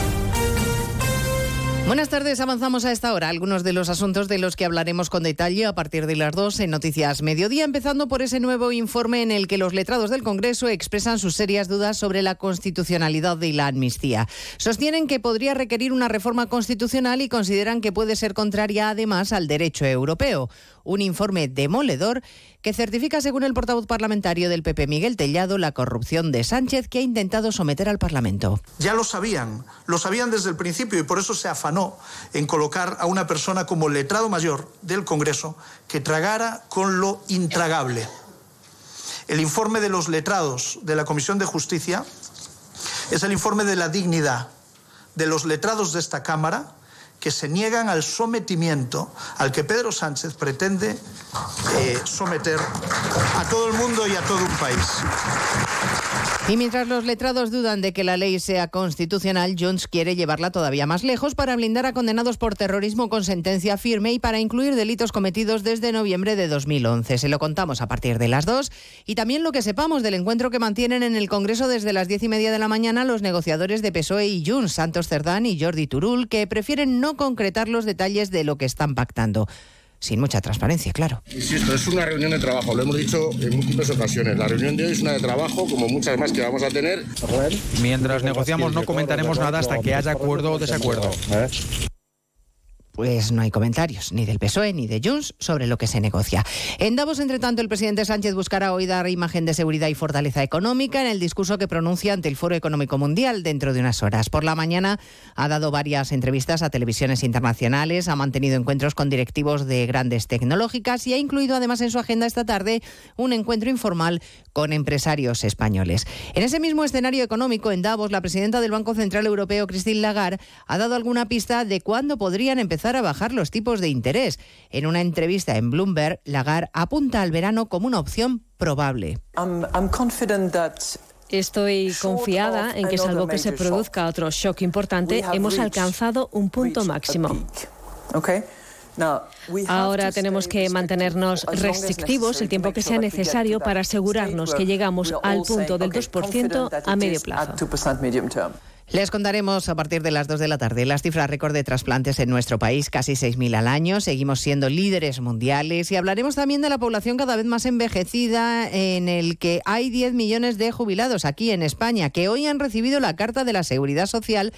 S22: Buenas tardes, avanzamos a esta hora algunos de los asuntos de los que hablaremos con detalle a partir de las dos en Noticias Mediodía, empezando por ese nuevo informe en el que los letrados del Congreso expresan sus serias dudas sobre la constitucionalidad de la amnistía. Sostienen que podría requerir una reforma constitucional y consideran que puede ser contraria además al derecho europeo. Un informe demoledor que certifica, según el portavoz parlamentario del PP Miguel Tellado, la corrupción de Sánchez que ha intentado someter al Parlamento.
S23: Ya lo sabían, lo sabían desde el principio y por eso se afanó en colocar a una persona como letrado mayor del Congreso que tragara con lo intragable. El informe de los letrados de la Comisión de Justicia es el informe de la dignidad de los letrados de esta Cámara que se niegan al sometimiento al que Pedro Sánchez pretende eh, someter a todo el mundo y a todo un país.
S22: Y mientras los letrados dudan de que la ley sea constitucional, Jones quiere llevarla todavía más lejos para blindar a condenados por terrorismo con sentencia firme y para incluir delitos cometidos desde noviembre de 2011. Se lo contamos a partir de las dos y también lo que sepamos del encuentro que mantienen en el Congreso desde las diez y media de la mañana los negociadores de PSOE y Junts, Santos Cerdán y Jordi Turul, que prefieren no concretar los detalles de lo que están pactando sin mucha transparencia, claro.
S24: Insisto, es una reunión de trabajo, lo hemos dicho en múltiples ocasiones. La reunión de hoy es una de trabajo, como muchas más que vamos a tener.
S25: Mientras negociamos no comentaremos nada hasta que haya acuerdo o desacuerdo
S22: pues no hay comentarios ni del PSOE ni de Junts sobre lo que se negocia. En Davos, entre tanto, el presidente Sánchez buscará hoy dar imagen de seguridad y fortaleza económica en el discurso que pronuncia ante el Foro Económico Mundial dentro de unas horas. Por la mañana ha dado varias entrevistas a televisiones internacionales, ha mantenido encuentros con directivos de grandes tecnológicas y ha incluido además en su agenda esta tarde un encuentro informal con empresarios españoles. En ese mismo escenario económico, en Davos, la presidenta del Banco Central Europeo, Christine Lagarde, ha dado alguna pista de cuándo podrían empezar a bajar los tipos de interés. En una entrevista en Bloomberg, Lagarde apunta al verano como una opción probable.
S26: Estoy confiada en que, salvo que se produzca otro shock importante, hemos alcanzado un punto máximo. Ahora tenemos que mantenernos restrictivos el tiempo que sea necesario para asegurarnos que llegamos al punto del 2% a medio plazo.
S22: Les contaremos a partir de las 2 de la tarde las cifras récord de trasplantes en nuestro país, casi 6.000 al año. Seguimos siendo líderes mundiales y hablaremos también de la población cada vez más envejecida en el que hay 10 millones de jubilados aquí en España que hoy han recibido la Carta de la Seguridad Social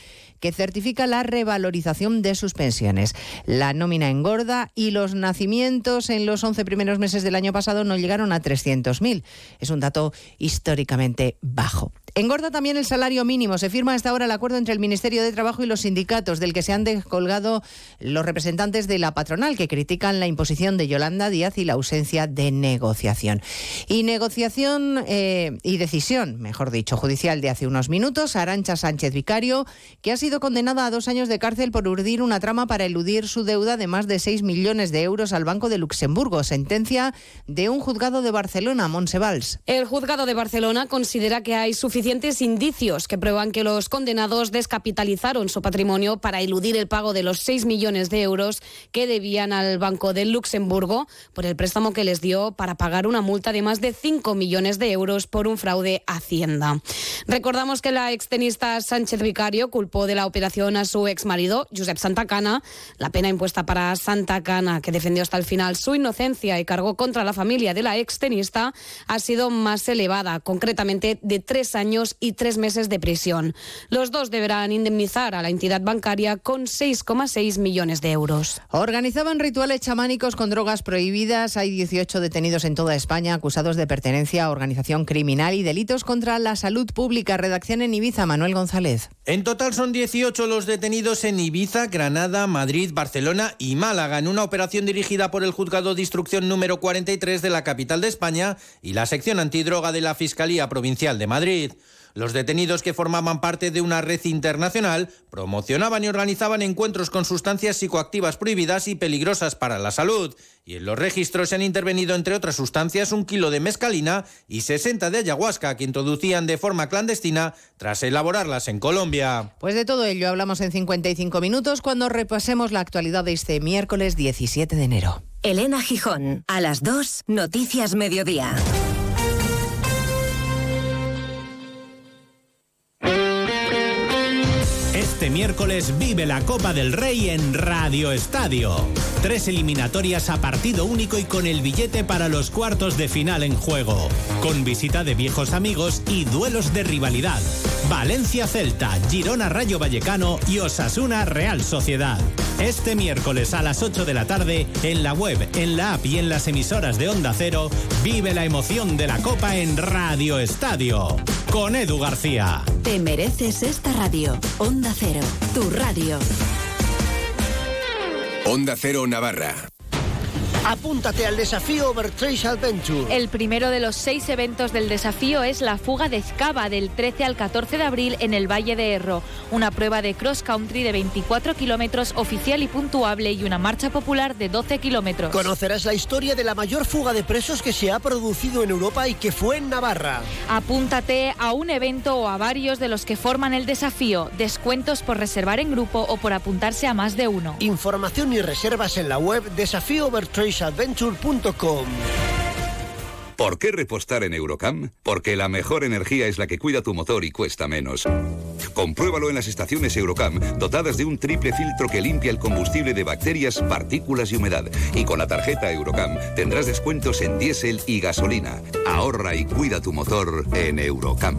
S22: que certifica la revalorización de sus pensiones. La nómina engorda y los nacimientos en los 11 primeros meses del año pasado no llegaron a 300.000. Es un dato históricamente bajo. Engorda también el salario mínimo. Se firma hasta ahora el acuerdo entre el Ministerio de Trabajo y los sindicatos, del que se han descolgado los representantes de la patronal, que critican la imposición de Yolanda Díaz y la ausencia de negociación. Y negociación eh, y decisión, mejor dicho, judicial de hace unos minutos, Arancha Sánchez Vicario, que ha sido condenada a dos años de cárcel por urdir una trama para eludir su deuda de más de 6 millones de euros al Banco de Luxemburgo. Sentencia de un juzgado de Barcelona, Monsevals.
S27: El juzgado de Barcelona considera que hay suficiente suficientes indicios que prueban que los condenados descapitalizaron su patrimonio para eludir el pago de los 6 millones de euros que debían al Banco de Luxemburgo por el préstamo que les dio para pagar una multa de más de 5 millones de euros por un fraude a Hacienda. Recordamos que la extenista Sánchez Vicario culpó de la operación a su exmarido, Josep Santacana. La pena impuesta para Santacana, que defendió hasta el final su inocencia y cargó contra la familia de la extenista, ha sido más elevada, concretamente de tres años y tres meses de prisión. Los dos deberán indemnizar a la entidad bancaria con 6,6 millones de euros.
S22: Organizaban rituales chamánicos con drogas prohibidas. Hay 18 detenidos en toda España acusados de pertenencia a organización criminal y delitos contra la salud pública. Redacción en Ibiza, Manuel González.
S28: En total son 18 los detenidos en Ibiza, Granada, Madrid, Barcelona y Málaga en una operación dirigida por el Juzgado de Instrucción número 43 de la capital de España y la sección antidroga de la Fiscalía Provincial de Madrid. Los detenidos que formaban parte de una red internacional promocionaban y organizaban encuentros con sustancias psicoactivas prohibidas y peligrosas para la salud. Y en los registros se han intervenido, entre otras sustancias, un kilo de mescalina y 60 de ayahuasca que introducían de forma clandestina tras elaborarlas en Colombia.
S22: Pues de todo ello hablamos en 55 minutos cuando repasemos la actualidad de este miércoles 17 de enero.
S29: Elena Gijón, a las 2, Noticias Mediodía.
S30: Este miércoles vive la Copa del Rey en Radio Estadio. Tres eliminatorias a partido único y con el billete para los cuartos de final en juego. Con visita de viejos amigos y duelos de rivalidad. Valencia Celta, Girona Rayo Vallecano y Osasuna Real Sociedad. Este miércoles a las 8 de la tarde, en la web, en la app y en las emisoras de Onda Cero, vive la emoción de la Copa en Radio Estadio. Con Edu García.
S29: Te mereces esta radio. Onda Cero, tu radio.
S31: Onda Cero Navarra.
S23: Apúntate al desafío Overtrace Adventure.
S32: El primero de los seis eventos del desafío es la fuga de Escava del 13 al 14 de abril en el Valle de Erro, una prueba de cross country de 24 kilómetros oficial y puntuable y una marcha popular de 12 kilómetros.
S23: Conocerás la historia de la mayor fuga de presos que se ha producido en Europa y que fue en Navarra.
S32: Apúntate a un evento o a varios de los que forman el desafío, descuentos por reservar en grupo o por apuntarse a más de uno.
S23: Información y reservas en la web
S33: ¿Por qué repostar en Eurocam? Porque la mejor energía es la que cuida tu motor y cuesta menos. Compruébalo en las estaciones Eurocam, dotadas de un triple filtro que limpia el combustible de bacterias, partículas y humedad. Y con la tarjeta Eurocam tendrás descuentos en diésel y gasolina. Ahorra y cuida tu motor en Eurocam.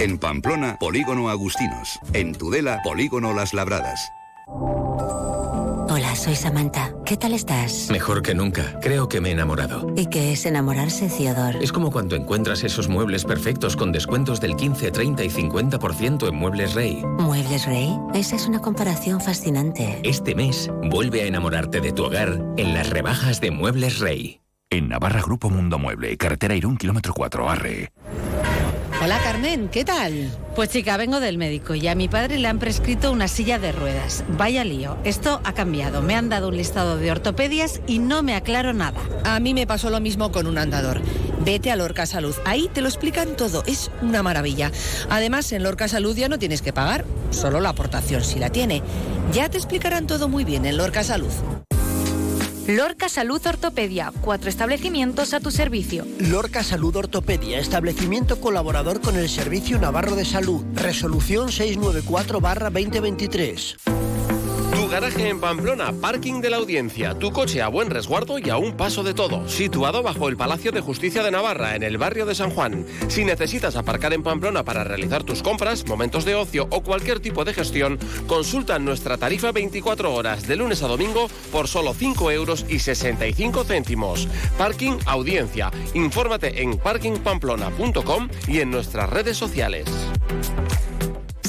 S33: En Pamplona, Polígono Agustinos. En Tudela, Polígono Las Labradas.
S34: Hola, soy Samantha. ¿Qué tal estás?
S35: Mejor que nunca. Creo que me he enamorado.
S34: ¿Y qué es enamorarse, Theodore?
S35: Es como cuando encuentras esos muebles perfectos con descuentos del 15, 30 y 50% en Muebles Rey.
S34: ¿Muebles Rey? Esa es una comparación fascinante.
S35: Este mes, vuelve a enamorarte de tu hogar en las rebajas de Muebles Rey.
S36: En Navarra Grupo Mundo Mueble, carretera Irún, kilómetro 4, Arre.
S1: Hola Carmen, ¿qué tal? Pues chica, vengo del médico y a mi padre le han prescrito una silla de ruedas. Vaya lío, esto ha cambiado. Me han dado un listado de ortopedias y no me aclaro nada.
S4: A mí me pasó lo mismo con un andador. Vete a Lorca Salud, ahí te lo explican todo, es una maravilla. Además, en Lorca Salud ya no tienes que pagar, solo la aportación si la tiene. Ya te explicarán todo muy bien en Lorca Salud.
S32: Lorca Salud Ortopedia, cuatro establecimientos a tu servicio.
S23: Lorca Salud Ortopedia, establecimiento colaborador con el Servicio Navarro de Salud. Resolución 694-2023.
S16: Garaje en Pamplona, parking de la audiencia, tu coche a buen resguardo y a un paso de todo, situado bajo el Palacio de Justicia de Navarra, en el barrio de San Juan. Si necesitas aparcar en Pamplona para realizar tus compras, momentos de ocio o cualquier tipo de gestión, consulta nuestra tarifa 24 horas de lunes a domingo por solo 5 euros y 65 céntimos. Parking Audiencia. Infórmate en parkingpamplona.com y en nuestras redes sociales.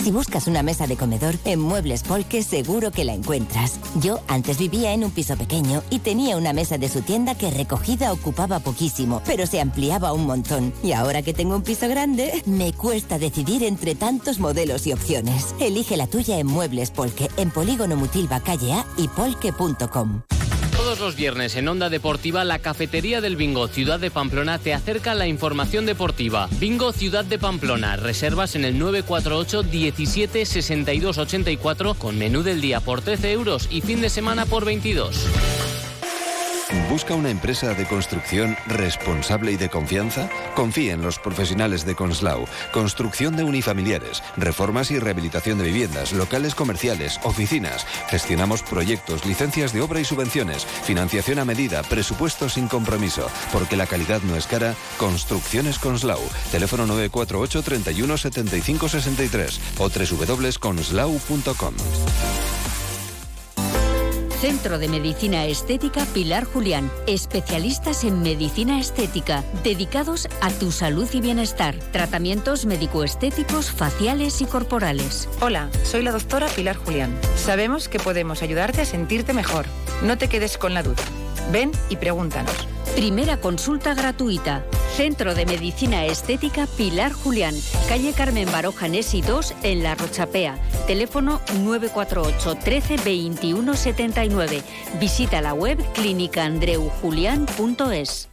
S29: Si buscas una mesa de comedor, en Muebles Polque seguro que la encuentras. Yo antes vivía en un piso pequeño y tenía una mesa de su tienda que recogida ocupaba poquísimo, pero se ampliaba un montón. Y ahora que tengo un piso grande, me cuesta decidir entre tantos modelos y opciones. Elige la tuya en Muebles Polque, en Polígono Mutilva Calle A y polque.com.
S37: Todos los viernes en Onda Deportiva, la cafetería del Bingo Ciudad de Pamplona te acerca la información deportiva. Bingo Ciudad de Pamplona, reservas en el 948 17 62 84 con menú del día por 13 euros y fin de semana por 22.
S35: ¿Busca una empresa de construcción responsable y de confianza? Confíe en los profesionales de Conslau. Construcción de unifamiliares, reformas y rehabilitación de viviendas, locales comerciales, oficinas. Gestionamos proyectos, licencias de obra y subvenciones, financiación a medida, presupuestos sin compromiso. Porque la calidad no es cara, Construcciones Conslau. Teléfono 948 31 75 63 o www.conslau.com.
S38: Centro de Medicina Estética Pilar Julián. Especialistas en medicina estética, dedicados a tu salud y bienestar. Tratamientos médico-estéticos, faciales y corporales.
S39: Hola, soy la doctora Pilar Julián. Sabemos que podemos ayudarte a sentirte mejor. No te quedes con la duda. Ven y pregúntanos.
S38: Primera consulta gratuita. Centro de Medicina Estética Pilar Julián. Calle Carmen Baroja Nesi 2 en La Rochapea. Teléfono 948 13 21 79. Visita la web clínicaandreujulián.es.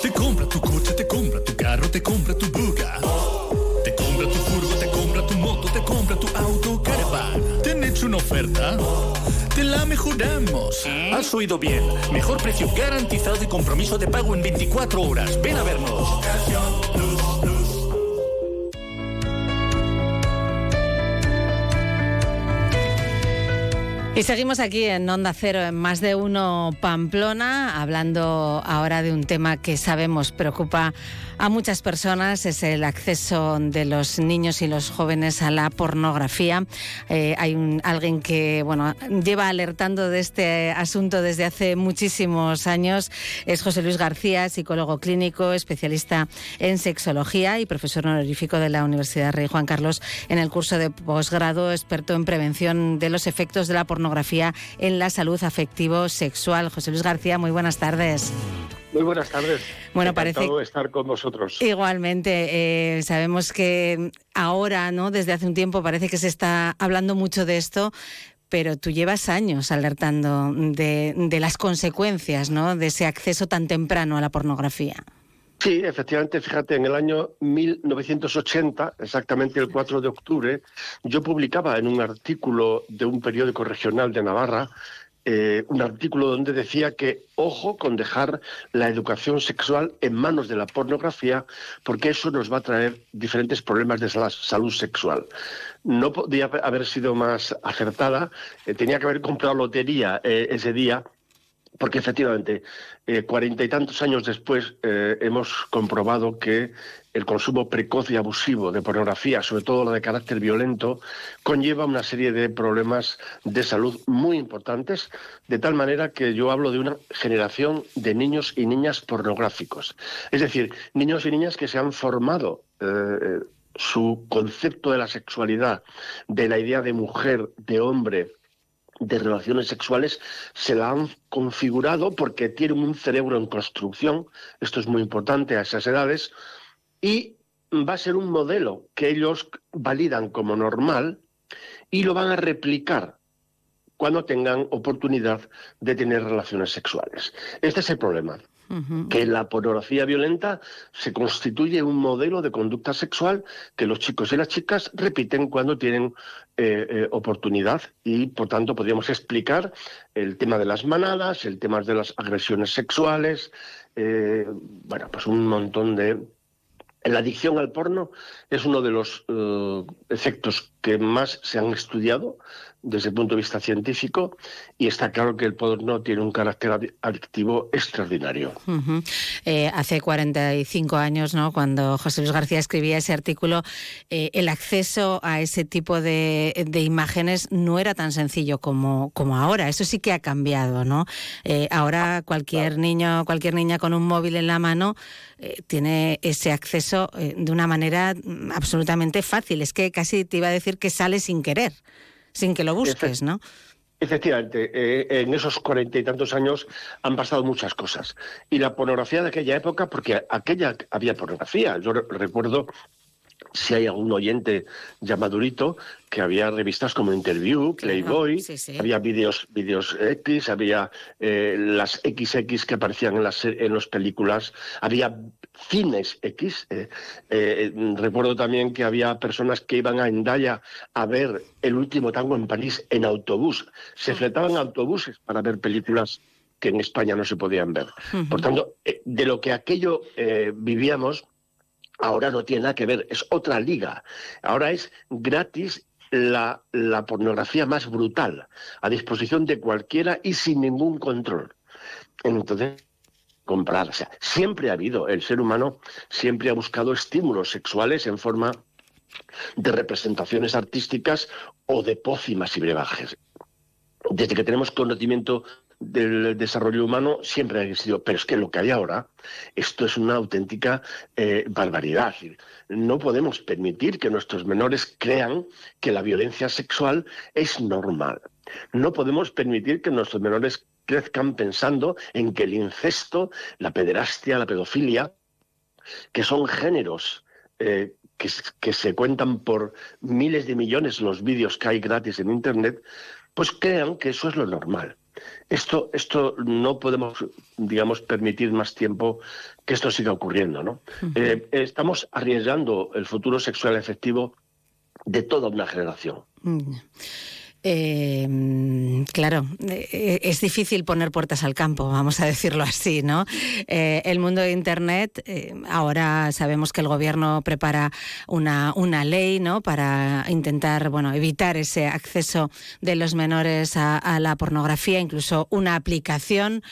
S40: Te compra tu coche, te compra tu carro, te compra tu buga. Te compra tu furgo, te compra tu moto, te compra tu auto, caravan. ¿Te han hecho una oferta? Te la mejoramos. Has oído bien. Mejor precio garantizado y compromiso de pago en 24 horas. Ven a vernos.
S1: Y seguimos aquí en Onda Cero, en Más de Uno Pamplona, hablando ahora de un tema que sabemos preocupa a muchas personas, es el acceso de los niños y los jóvenes a la pornografía. Eh, hay alguien que bueno, lleva alertando de este asunto desde hace muchísimos años, es José Luis García, psicólogo clínico, especialista en sexología y profesor honorífico de la Universidad Rey Juan Carlos en el curso de posgrado, experto en prevención de los efectos de la pornografía en la salud afectivo-sexual. José Luis García, muy buenas tardes.
S41: Muy buenas tardes.
S1: Bueno, parece
S41: estar con vosotros.
S1: Igualmente, eh, sabemos que ahora, ¿no? Desde hace un tiempo parece que se está hablando mucho de esto, pero tú llevas años alertando de, de las consecuencias, ¿no? De ese acceso tan temprano a la pornografía.
S41: Sí, efectivamente, fíjate, en el año 1980, exactamente el 4 de octubre, yo publicaba en un artículo de un periódico regional de Navarra eh, un artículo donde decía que ojo con dejar la educación sexual en manos de la pornografía, porque eso nos va a traer diferentes problemas de salud sexual. No podía haber sido más acertada, eh, tenía que haber comprado lotería eh, ese día porque efectivamente, eh, cuarenta y tantos años después eh, hemos comprobado que el consumo precoz y abusivo de pornografía, sobre todo la de carácter violento, conlleva una serie de problemas de salud muy importantes, de tal manera que yo hablo de una generación de niños y niñas pornográficos. Es decir, niños y niñas que se han formado eh, su concepto de la sexualidad, de la idea de mujer, de hombre, de relaciones sexuales se la han configurado porque tienen un cerebro en construcción, esto es muy importante a esas edades, y va a ser un modelo que ellos validan como normal y lo van a replicar cuando tengan oportunidad de tener relaciones sexuales. Este es el problema que la pornografía violenta se constituye un modelo de conducta sexual que los chicos y las chicas repiten cuando tienen eh, eh, oportunidad. Y, por tanto, podríamos explicar el tema de las manadas, el tema de las agresiones sexuales, eh, bueno, pues un montón de... La adicción al porno es uno de los efectos que más se han estudiado desde el punto de vista científico y está claro que el porno tiene un carácter adictivo extraordinario.
S1: Eh, hace 45 años, ¿no? cuando José Luis García escribía ese artículo, eh, el acceso a ese tipo de, imágenes no era tan sencillo como, como ahora. Eso sí que ha cambiado. ¿no? Eh, ahora cualquier niño, cualquier niña con un móvil en la mano tiene ese acceso de una manera mm, absolutamente fácil. Es que casi te iba a decir que sale sin querer sin que lo busques, ¿no?
S41: Efectivamente, eh, en esos cuarenta y tantos años han pasado muchas cosas. Y la pornografía de aquella época, porque aquella había pornografía, yo recuerdo si hay algún oyente ya madurito, que había revistas como Interview, Playboy, había vídeos vídeos X, había eh, las XX que aparecían en las en las películas, había cines X. Eh, eh, recuerdo también que había personas que iban a Endaya a ver El último tango en París en autobús. Se fletaban autobuses para ver películas que en España no se podían ver. Por tanto, de lo que aquello vivíamos, ahora no tiene nada que ver, es otra liga. Ahora es gratis la, la pornografía más brutal, a disposición de cualquiera y sin ningún control. Entonces, comprar. O sea, siempre ha habido, el ser humano siempre ha buscado estímulos sexuales en forma de representaciones artísticas o de pócimas y brebajes. Desde que tenemos conocimiento del desarrollo humano siempre ha existido, pero es que lo que hay ahora, esto es una auténtica eh, barbaridad. No podemos permitir que nuestros menores crean que la violencia sexual es normal. No podemos permitir que nuestros menores crezcan pensando en que el incesto, la pederastia, la pedofilia, que son géneros eh, que, que, se cuentan por miles de millones los vídeos que hay gratis en Internet, pues crean que eso es lo normal. Esto, esto no podemos, digamos, permitir más tiempo que esto siga ocurriendo. ¿no? Eh, estamos arriesgando el futuro sexual efectivo de toda una generación.
S1: Mm. Eh, claro, eh, es difícil poner puertas al campo, vamos a decirlo así, ¿no? Eh, el mundo de Internet, eh, ahora sabemos que el gobierno prepara una, una ley, ¿no? Para intentar, bueno, evitar ese acceso de los menores a, a la pornografía, incluso una aplicación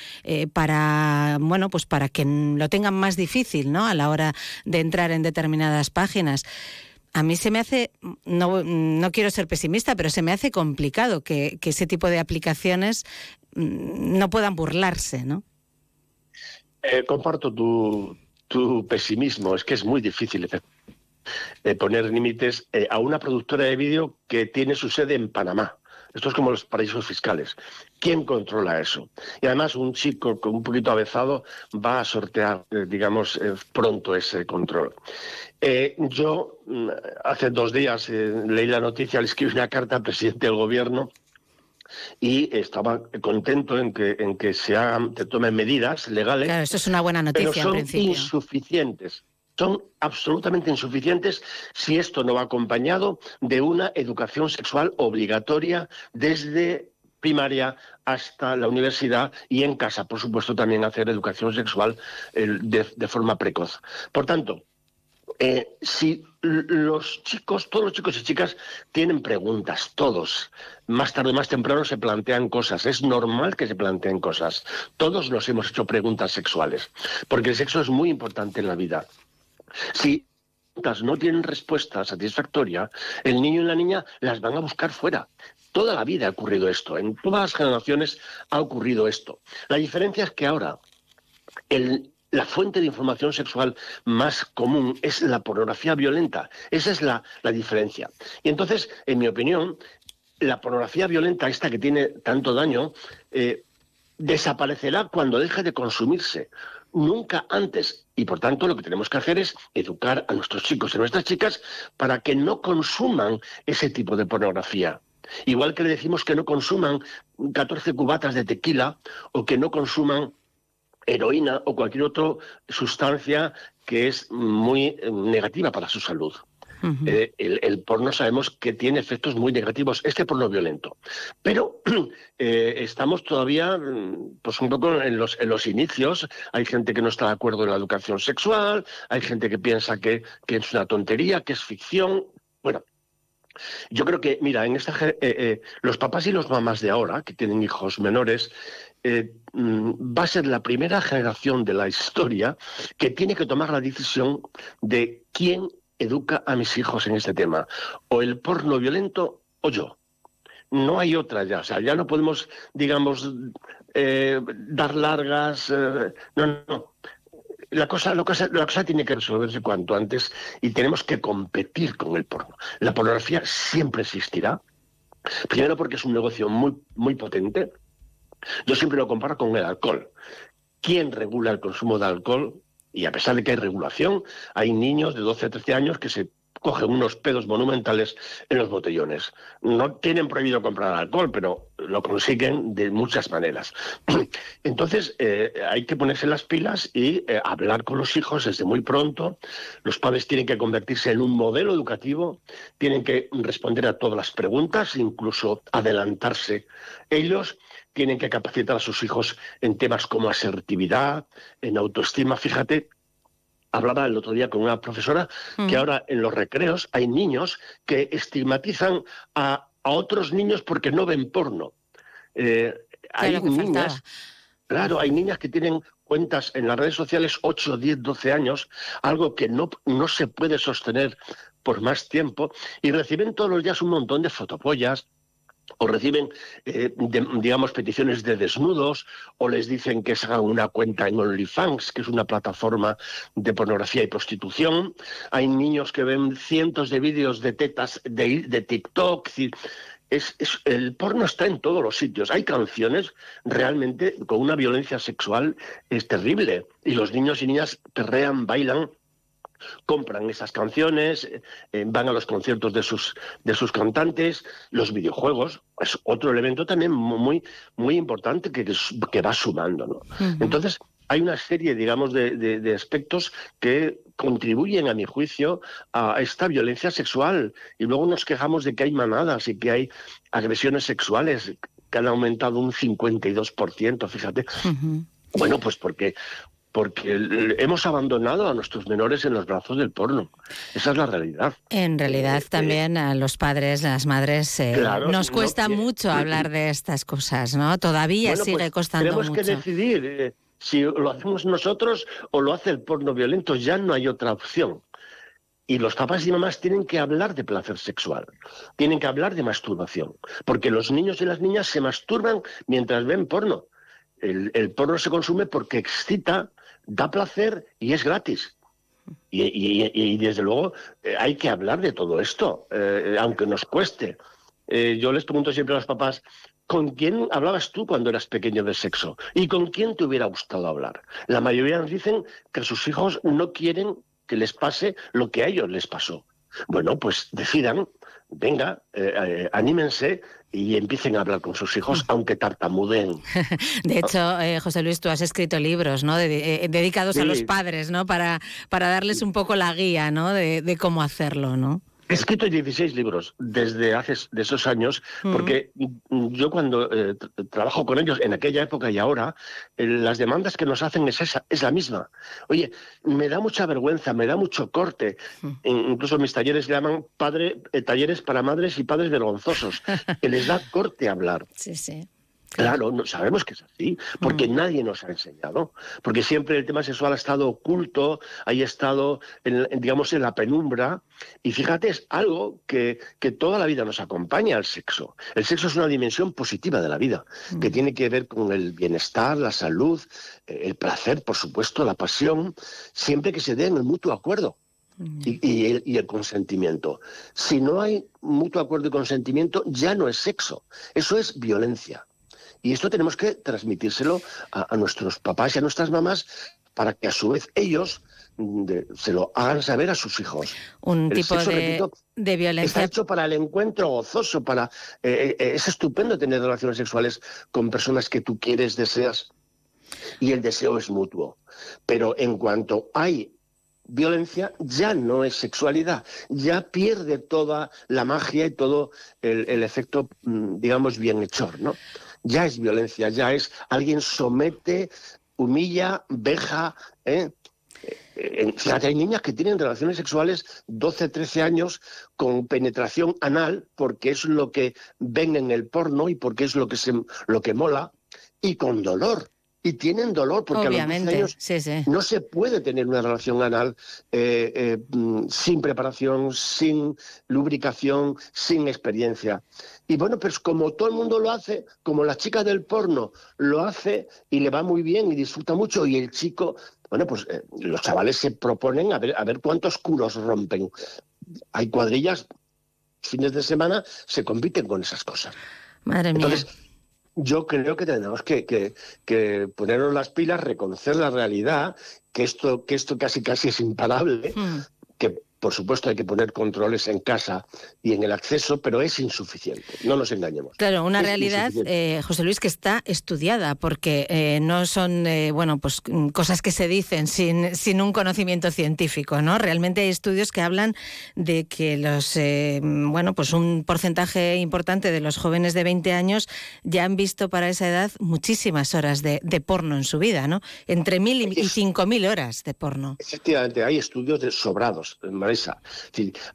S1: para, bueno, pues para que lo tengan más difícil, ¿no? A la hora de entrar en determinadas páginas a mí se me hace, no, no quiero ser pesimista, pero se me hace complicado que, que ese tipo de aplicaciones mm, no puedan burlarse, ¿no?
S41: Eh, comparto tu, tu, pesimismo, es que es muy difícil eh, poner límites eh, a una productora de vídeo que tiene su sede en Panamá. Esto es como los paraísos fiscales. ¿Quién controla eso? Y además un chico con un poquito avezado va a sortear, eh, digamos, eh, pronto ese control. Eh, yo mm, hace dos días eh, leí la noticia, le escribí una carta al presidente del gobierno y estaba contento en que, en que se, hagan, se tomen medidas legales.
S1: Claro, esto es una buena noticia
S41: pero son
S1: en principio.
S41: insuficientes. Son absolutamente insuficientes si esto no va acompañado de una educación sexual obligatoria desde primaria hasta la universidad y en casa, por supuesto, también hacer educación sexual eh, de, forma precoz. Por tanto, eh, si los chicos, todos los chicos y chicas tienen preguntas, todos, más tarde, más temprano se plantean cosas, es normal que se planteen cosas. Todos nos hemos hecho preguntas sexuales, porque el sexo es muy importante en la vida. Si no tienen respuesta satisfactoria, el niño y la niña las van a buscar fuera. Toda la vida ha ocurrido esto, en todas las generaciones ha ocurrido esto. La diferencia es que ahora la fuente de información sexual más común es la pornografía violenta. Esa es la, la, diferencia. Y entonces, en mi opinión, la pornografía violenta, esta que tiene tanto daño, eh, desaparecerá cuando deje de consumirse. Nunca antes. Y por tanto, lo que tenemos que hacer es educar a nuestros chicos y a nuestras chicas para que no consuman ese tipo de pornografía. Igual que le decimos que no consuman 14 cubatas de tequila o que no consuman heroína o cualquier otra sustancia que es muy negativa para su salud. Uh -huh. eh, el, el, porno sabemos que tiene efectos muy negativos, este porno violento. Pero *clears throat* eh, estamos todavía, pues un poco en los, en los, inicios. Hay gente que no está de acuerdo en la educación sexual, hay gente que piensa que, que es una tontería, que es ficción. Bueno, yo creo que, mira, en esta, eh, eh, los papás y los mamás de ahora, que tienen hijos menores, eh, va a ser la primera generación de la historia que tiene que tomar la decisión de quién educa a mis hijos en este tema, o el porno violento o yo. No hay otra ya, o sea, ya no podemos, digamos, eh, dar largas, no, no. La cosa, la, cosa, la cosa tiene que resolverse cuanto antes y tenemos que competir con el porno. La pornografía siempre existirá, primero porque es un negocio muy, muy potente, yo siempre lo comparo con el alcohol. ¿Quién regula el consumo de alcohol? Y a pesar de que hay regulación, hay niños de 12 a 13 años que se cogen unos pedos monumentales en los botellones. No tienen prohibido comprar alcohol, pero lo consiguen de muchas maneras. *clears throat* Entonces, eh, hay que ponerse las pilas y eh, hablar con los hijos desde muy pronto. Los padres tienen que convertirse en un modelo educativo, tienen que responder a todas las preguntas, incluso adelantarse ellos tienen que capacitar a sus hijos en temas como asertividad, en autoestima. Fíjate, hablaba el otro día con una profesora que ahora en los recreos hay niños que estigmatizan a, a otros niños porque no ven porno. Eh, hay niñas,
S1: faltaba.
S41: claro, hay niñas que tienen cuentas en las redes sociales 8, 10, 12 años, algo que no, no se puede sostener por más tiempo, y reciben todos los días un montón de fotopollas, o reciben, eh, digamos, peticiones de desnudos, o les dicen que se hagan una cuenta en OnlyFans, que es una plataforma de pornografía y prostitución. Hay niños que ven cientos de vídeos de tetas de, TikTok. es- es- el porno está en todos los sitios. Hay canciones realmente con una violencia sexual es terrible. Y los niños y niñas perrean, bailan compran esas canciones, eh, eh, van a los conciertos de sus, de sus cantantes, los videojuegos, es otro elemento también muy, muy importante que, que va sumando. ¿no? Entonces, hay una serie, digamos, de, de- de aspectos que contribuyen, a mi juicio, a esta violencia sexual. Y luego nos quejamos de que hay manadas y que hay agresiones sexuales que han aumentado un 52%, fíjate. Bueno, pues porque porque hemos abandonado a nuestros menores en los brazos del porno. Esa es la realidad.
S1: En realidad también a los padres, las madres, eh,
S41: Claro,
S1: nos
S41: no
S1: cuesta mucho hablar de estas cosas, ¿no? Todavía
S41: Bueno,
S1: sigue
S41: pues,
S1: costando
S41: Tenemos que
S1: mucho.
S41: decidir eh, si lo hacemos nosotros o lo hace el porno violento. Ya no hay otra opción. Y los papás y mamás tienen que hablar de placer sexual, tienen que hablar de masturbación, porque los niños y las niñas se masturban mientras ven porno. El, el porno se consume porque excita, da placer y es gratis. Y, y- y- desde luego eh, hay que hablar de todo esto, eh, aunque nos cueste. Eh, yo les pregunto siempre a los papás, ¿con quién hablabas tú cuando eras pequeño de sexo? ¿Y con quién te hubiera gustado hablar? La mayoría nos dicen que sus hijos no quieren que les pase lo que a ellos les pasó. Bueno, pues decidan, venga, eh, eh, anímense y empiecen a hablar con sus hijos, aunque tartamudeen. *laughs*
S1: De hecho, eh, José Luis, tú has escrito libros, ¿no? De- eh, dedicados a los padres, ¿no? Para, para darles un poco la guía, ¿no? De, de cómo hacerlo, ¿no?
S41: He escrito 16 libros desde hace de esos años,
S1: Mm.
S41: porque mm, yo cuando eh, tra- trabajo con ellos en aquella época y ahora, eh, las demandas que nos hacen es esa, es la misma. Oye, me da mucha vergüenza, me da mucho corte. In- Incluso mis talleres le llaman padre, eh, talleres para madres y padres vergonzosos, que les da corte hablar.
S1: Sí, sí.
S41: Claro, no, sabemos que es así, porque nadie nos ha enseñado, porque siempre el tema sexual ha estado oculto, ha estado, en, en, digamos, en la penumbra, y fíjate, es algo que, que toda la vida nos acompaña al sexo. El sexo es una dimensión positiva de la vida, que tiene que ver con el bienestar, la salud, eh, el placer, por supuesto, la pasión, siempre que se dé en el mutuo acuerdo. Y, y el, y el consentimiento. Si no hay mutuo acuerdo y consentimiento, ya no es sexo, eso es violencia. Y esto tenemos que transmitírselo a, a nuestros papás y a nuestras mamás para que a su vez ellos mm, de- se lo hagan saber a sus hijos.
S1: Un
S41: El
S1: tipo
S41: sexo,
S1: de,
S41: repito,
S1: de
S41: Está
S1: violencia.
S41: hecho para el encuentro gozoso, para eh, eh, es estupendo tener relaciones sexuales con personas que tú quieres, deseas, y el deseo es mutuo. Pero en cuanto hay violencia, ya no es sexualidad, ya pierde toda la magia y todo el, el efecto, mm, digamos, bienhechor, ¿no? Ya es violencia, ya es alguien somete, humilla, veja, ¿eh? Eh, Fíjate, hay niñas que tienen relaciones sexuales 12, 13 años con penetración anal porque es lo que ven en el porno y porque es lo que, se, lo que mola y con dolor. Y tienen dolor porque a los 12
S1: Obviamente,
S41: años
S1: sí, sí.
S41: no se puede tener una relación anal eh, eh, mm, sin preparación, sin lubricación, sin experiencia. Y bueno, pues como todo el mundo lo hace, como la chica del porno lo hace y le va muy bien y disfruta mucho, y el chico, bueno, pues eh, los chavales se proponen a ver, a ver cuántos culos rompen. Hay cuadrillas, fines de semana, se compiten con esas cosas.
S1: Madre mía.
S41: Entonces, yo creo que tenemos que, que- que ponernos las pilas, reconocer la realidad, que esto, que esto casi casi es imparable,
S1: Hmm.
S41: que Por supuesto hay que poner controles en casa y en el acceso, pero es insuficiente, no nos engañemos.
S1: Claro, una realidad, eh, José Luis, que está estudiada, porque eh, no son, eh, bueno, pues mm, cosas que se dicen sin, sin un conocimiento científico, ¿no? Realmente hay estudios que hablan de que los, bueno, pues un porcentaje importante de los jóvenes de 20 años ya han visto para esa edad muchísimas horas de, porno en su vida, ¿no? Entre mil y cinco mil horas de porno.
S41: Efectivamente, hay estudios de sobrados, Marisa.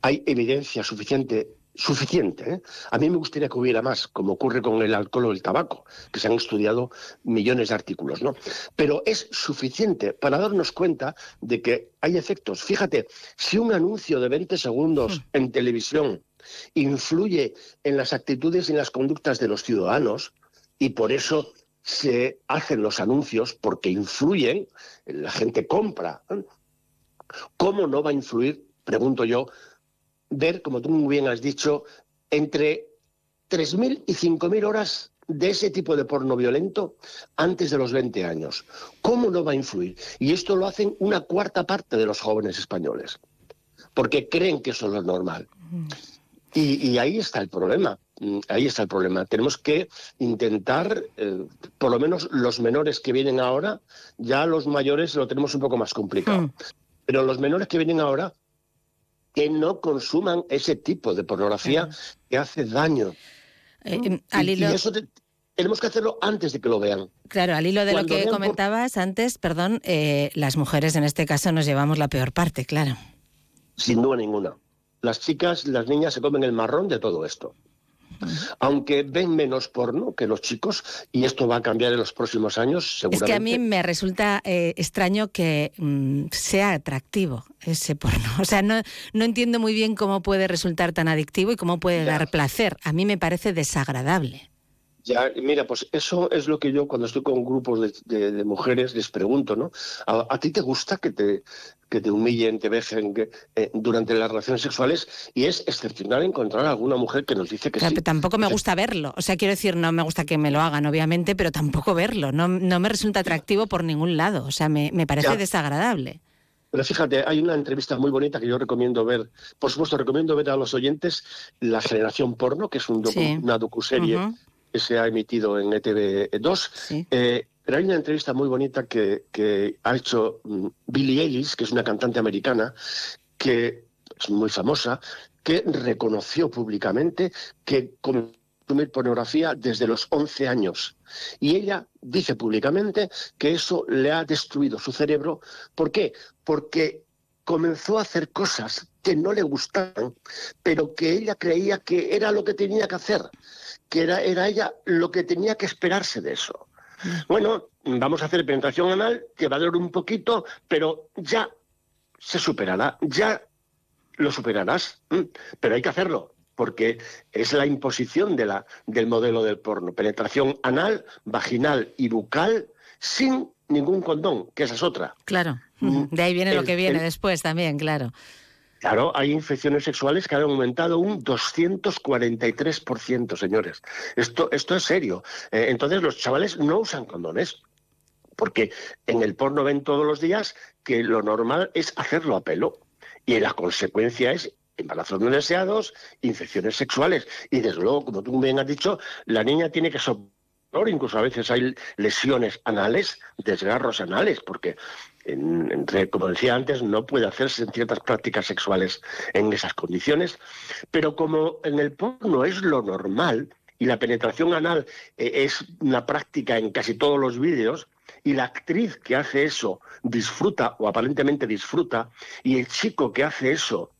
S41: hay evidencia suficiente suficiente. ¿eh? A mí me gustaría que hubiera más, como ocurre con el alcohol o el tabaco, que se han estudiado millones de artículos, ¿no? Pero es suficiente para darnos cuenta de que hay efectos. Fíjate, si un anuncio de 20 segundos hmm. en televisión influye en las actitudes y en las conductas de los ciudadanos, y por eso se hacen los anuncios porque influyen, la gente compra. ¿Cómo no va a influir, pregunto yo, ver, como tú muy bien has dicho, entre 3.000 y 5.000 horas de ese tipo de porno violento antes de los 20 años? ¿Cómo no va a influir? Y esto lo hacen una cuarta parte de los jóvenes españoles, porque creen que eso es lo normal. Y, ahí está el problema. Mm, ahí está el problema. Tenemos que intentar, eh, por lo menos los menores que vienen ahora, ya los mayores lo tenemos un poco más complicado. Pero los menores que vienen ahora, que no consuman ese tipo de pornografía que hace daño. Eh, em, y, eso tenemos que hacerlo antes de que lo vean.
S1: Claro, al hilo de lo que comentabas antes, perdón, eh, las mujeres en este caso nos llevamos la peor parte, claro.
S41: Sin duda ninguna las chicas, las niñas se comen el marrón de todo esto. Aunque ven menos porno que los chicos, y esto va a cambiar en los próximos años, seguramente.
S1: Es que a mí me resulta eh, extraño que mm, sea atractivo ese porno. *laughs* O sea, no, no entiendo muy bien cómo puede resultar tan adictivo y cómo puede dar placer. A mí me parece desagradable.
S41: Ya, mira, pues eso es lo que yo cuando estoy con grupos de, mujeres les pregunto, ¿no? ¿A, ti te gusta que te, que te humillen, te vejen eh, durante las relaciones sexuales? Y es excepcional encontrar a alguna mujer que nos dice que sí.
S1: tampoco me gusta verlo. O sea, quiero decir, no me gusta que me lo hagan, obviamente, pero tampoco verlo. No, no me resulta atractivo por ningún lado. O sea, me, parece desagradable.
S41: Pero fíjate, hay una entrevista muy bonita que yo recomiendo ver. Por supuesto, recomiendo ver a los oyentes La Generación Porno, que es un una docuserie que se ha emitido en ETV2. Eh, pero hay una entrevista muy bonita que, ha hecho mm, Billie Ellis, que es una cantante americana, que es muy famosa, que reconoció públicamente que consumir pornografía desde los 11 años. Y ella dice públicamente que eso le ha destruido su cerebro. ¿Por qué? Porque comenzó a hacer cosas que no le gustaban, pero que ella creía que era lo que tenía que hacer que era, era ella lo que tenía que esperarse de eso. Bueno, vamos a hacer penetración anal, que va a durar un poquito, pero ya se superará, ya lo superarás, pero hay que hacerlo, porque es la imposición de la, del modelo del porno. Penetración anal, vaginal y bucal sin ningún condón, que esa es otra.
S1: Claro, mm. de ahí viene lo que viene después también, claro.
S41: Claro, hay infecciones sexuales que han aumentado un 243%, señores. Esto, esto es serio. Eh, entonces los chavales no usan condones, porque en el porno ven todos los días que lo normal es hacerlo a pelo. Y la consecuencia es embarazos no deseados, infecciones sexuales. Y desde luego, como tú bien has dicho, la niña tiene que soportar, incluso a veces hay lesiones anales, desgarros anales, porque como decía antes, no puede hacerse ciertas prácticas sexuales en esas condiciones, pero como en el porno es lo normal y la penetración anal eh, es una práctica en casi todos los vídeos, y la actriz que hace eso disfruta o aparentemente disfruta, y el chico que hace eso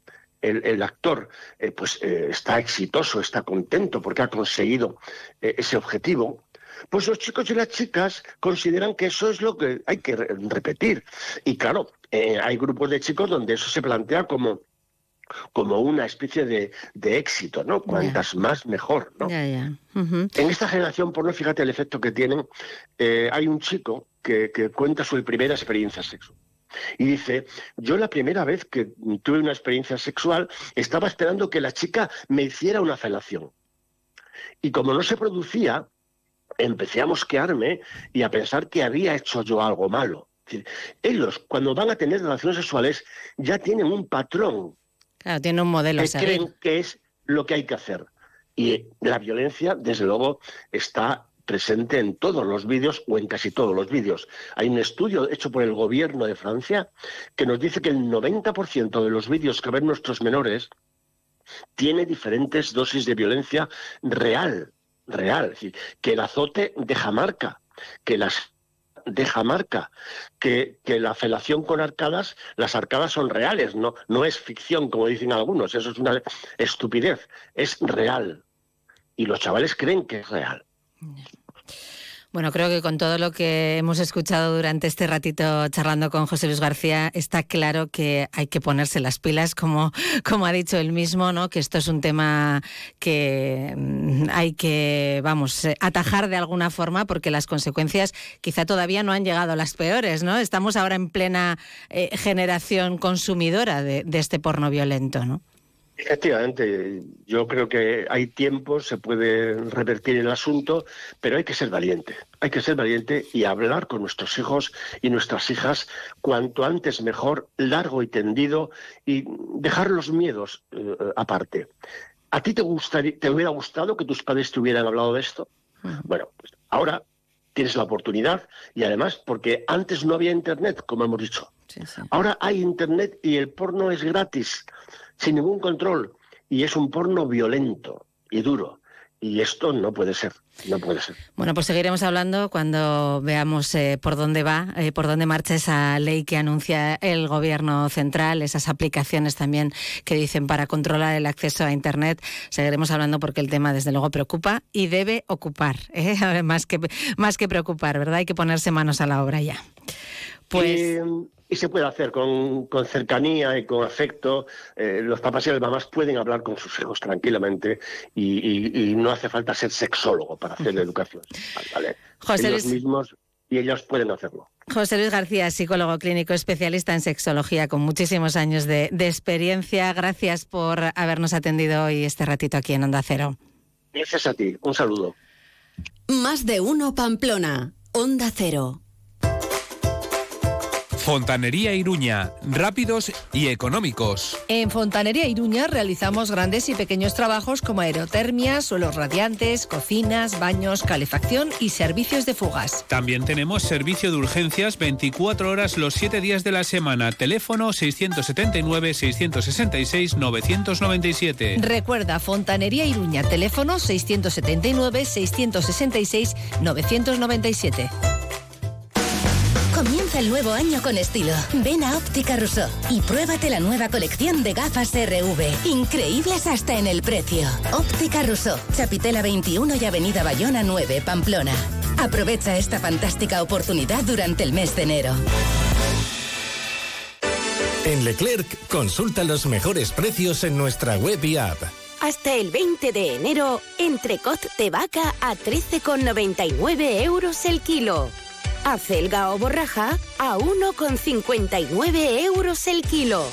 S41: el, actor eh, pues eh, está exitoso, está contento porque ha conseguido ese objetivo, pues los chicos y las chicas consideran que eso es lo que hay que repetir. Y claro, eh, hay grupos de chicos donde eso se plantea como como una especie de, éxito, ¿no? Cuantas más, mejor, ¿no? En esta generación porno, fíjate el efecto que tienen. Eh, hay un chico que, que cuenta su primera experiencia sexual. Y dice, yo la primera vez que tuve una experiencia sexual estaba esperando que la chica me hiciera una felación. Y como no se producía, empecé a mosquearme y a pensar que había hecho yo algo malo. ellos, cuando van a tener relaciones sexuales, ya tienen un patrón
S1: Claro, tiene un modelo.
S41: Que creen que es lo que hay que hacer. Y la violencia, desde luego, está presente en todos los vídeos o en casi todos los vídeos. Hay un estudio hecho por el gobierno de Francia que nos dice que el 90% de los vídeos que ven nuestros menores tiene diferentes dosis de violencia real, real. Es decir, que el azote deja marca, que las deja marca, que, que, la felación con arcadas, las arcadas son reales, no, no es ficción, como dicen algunos, eso es una estupidez, es real. Y los chavales creen que es real.
S1: Bueno, creo que con todo lo que hemos escuchado durante este ratito charlando con José Luis García, está claro que hay que ponerse las pilas, como, como ha dicho él mismo, ¿no? Que esto es un tema que mm, hay que, vamos, eh, atajar de alguna forma, porque las consecuencias quizá todavía no han llegado a las peores, ¿no? Estamos ahora en plena eh, generación consumidora de, de este porno violento, ¿no?
S41: Efectivamente, yo creo que hay tiempo, se puede revertir el asunto, pero hay que ser valiente. Hay que ser valiente y hablar con nuestros hijos y nuestras hijas cuanto antes mejor, largo y tendido, y dejar los miedos eh, aparte. ¿A ti te, gustaría, te hubiera gustado que tus padres te hubieran hablado de esto? Bueno, pues ahora tienes la oportunidad y además porque antes no había Internet, como hemos dicho. Ahora hay Internet y el porno es gratis sin ningún control. Y es un porno violento y duro. Y esto no puede ser, no puede ser.
S1: Bueno, pues seguiremos hablando cuando veamos eh, por dónde va, eh, por dónde marcha esa ley que anuncia el Gobierno central, esas aplicaciones también que dicen para controlar el acceso a Internet. Seguiremos hablando porque el tema, desde luego, preocupa y debe ocupar, *laughs* ¿eh? más, que, más que preocupar, ¿verdad? Hay que ponerse manos a la obra ya.
S41: Pues y se puede hacer con, cercanía y con afecto. Eh, los papás y las mamás pueden hablar con sus hijos tranquilamente y, no hace falta ser sexólogo para hacer la educación. ¿vale?
S1: José
S41: ellos mismos y ellos pueden hacerlo.
S1: José Luis García, psicólogo clínico, especialista en sexología, con muchísimos años de, de experiencia. Gracias por habernos atendido hoy este ratito aquí en Onda Cero.
S41: Gracias a ti. Un saludo.
S29: Más de uno Pamplona. Onda Cero.
S42: Fontanería Iruña, rápidos y económicos.
S4: En Fontanería Iruña realizamos grandes y pequeños trabajos como aerotermia, suelos radiantes, cocinas, baños, calefacción y servicios de fugas.
S42: También tenemos servicio de urgencias 24 horas los 7 días de la semana. Teléfono 679-666-997.
S4: Recuerda, Fontanería Iruña, teléfono 679-666-997
S29: el nuevo año con estilo. Ven a Óptica Rousseau y pruébate la nueva colección de gafas RV. Increíbles hasta en el precio. Óptica Rousseau, Chapitela 21 y Avenida Bayona 9, Pamplona. Aprovecha esta fantástica oportunidad durante el mes de enero.
S43: En Leclerc, consulta los mejores precios en nuestra web y app.
S29: Hasta el 20 de enero, entrecot de vaca a 13,99 euros el kilo Acelga o borraja a 1,59 euros el kilo.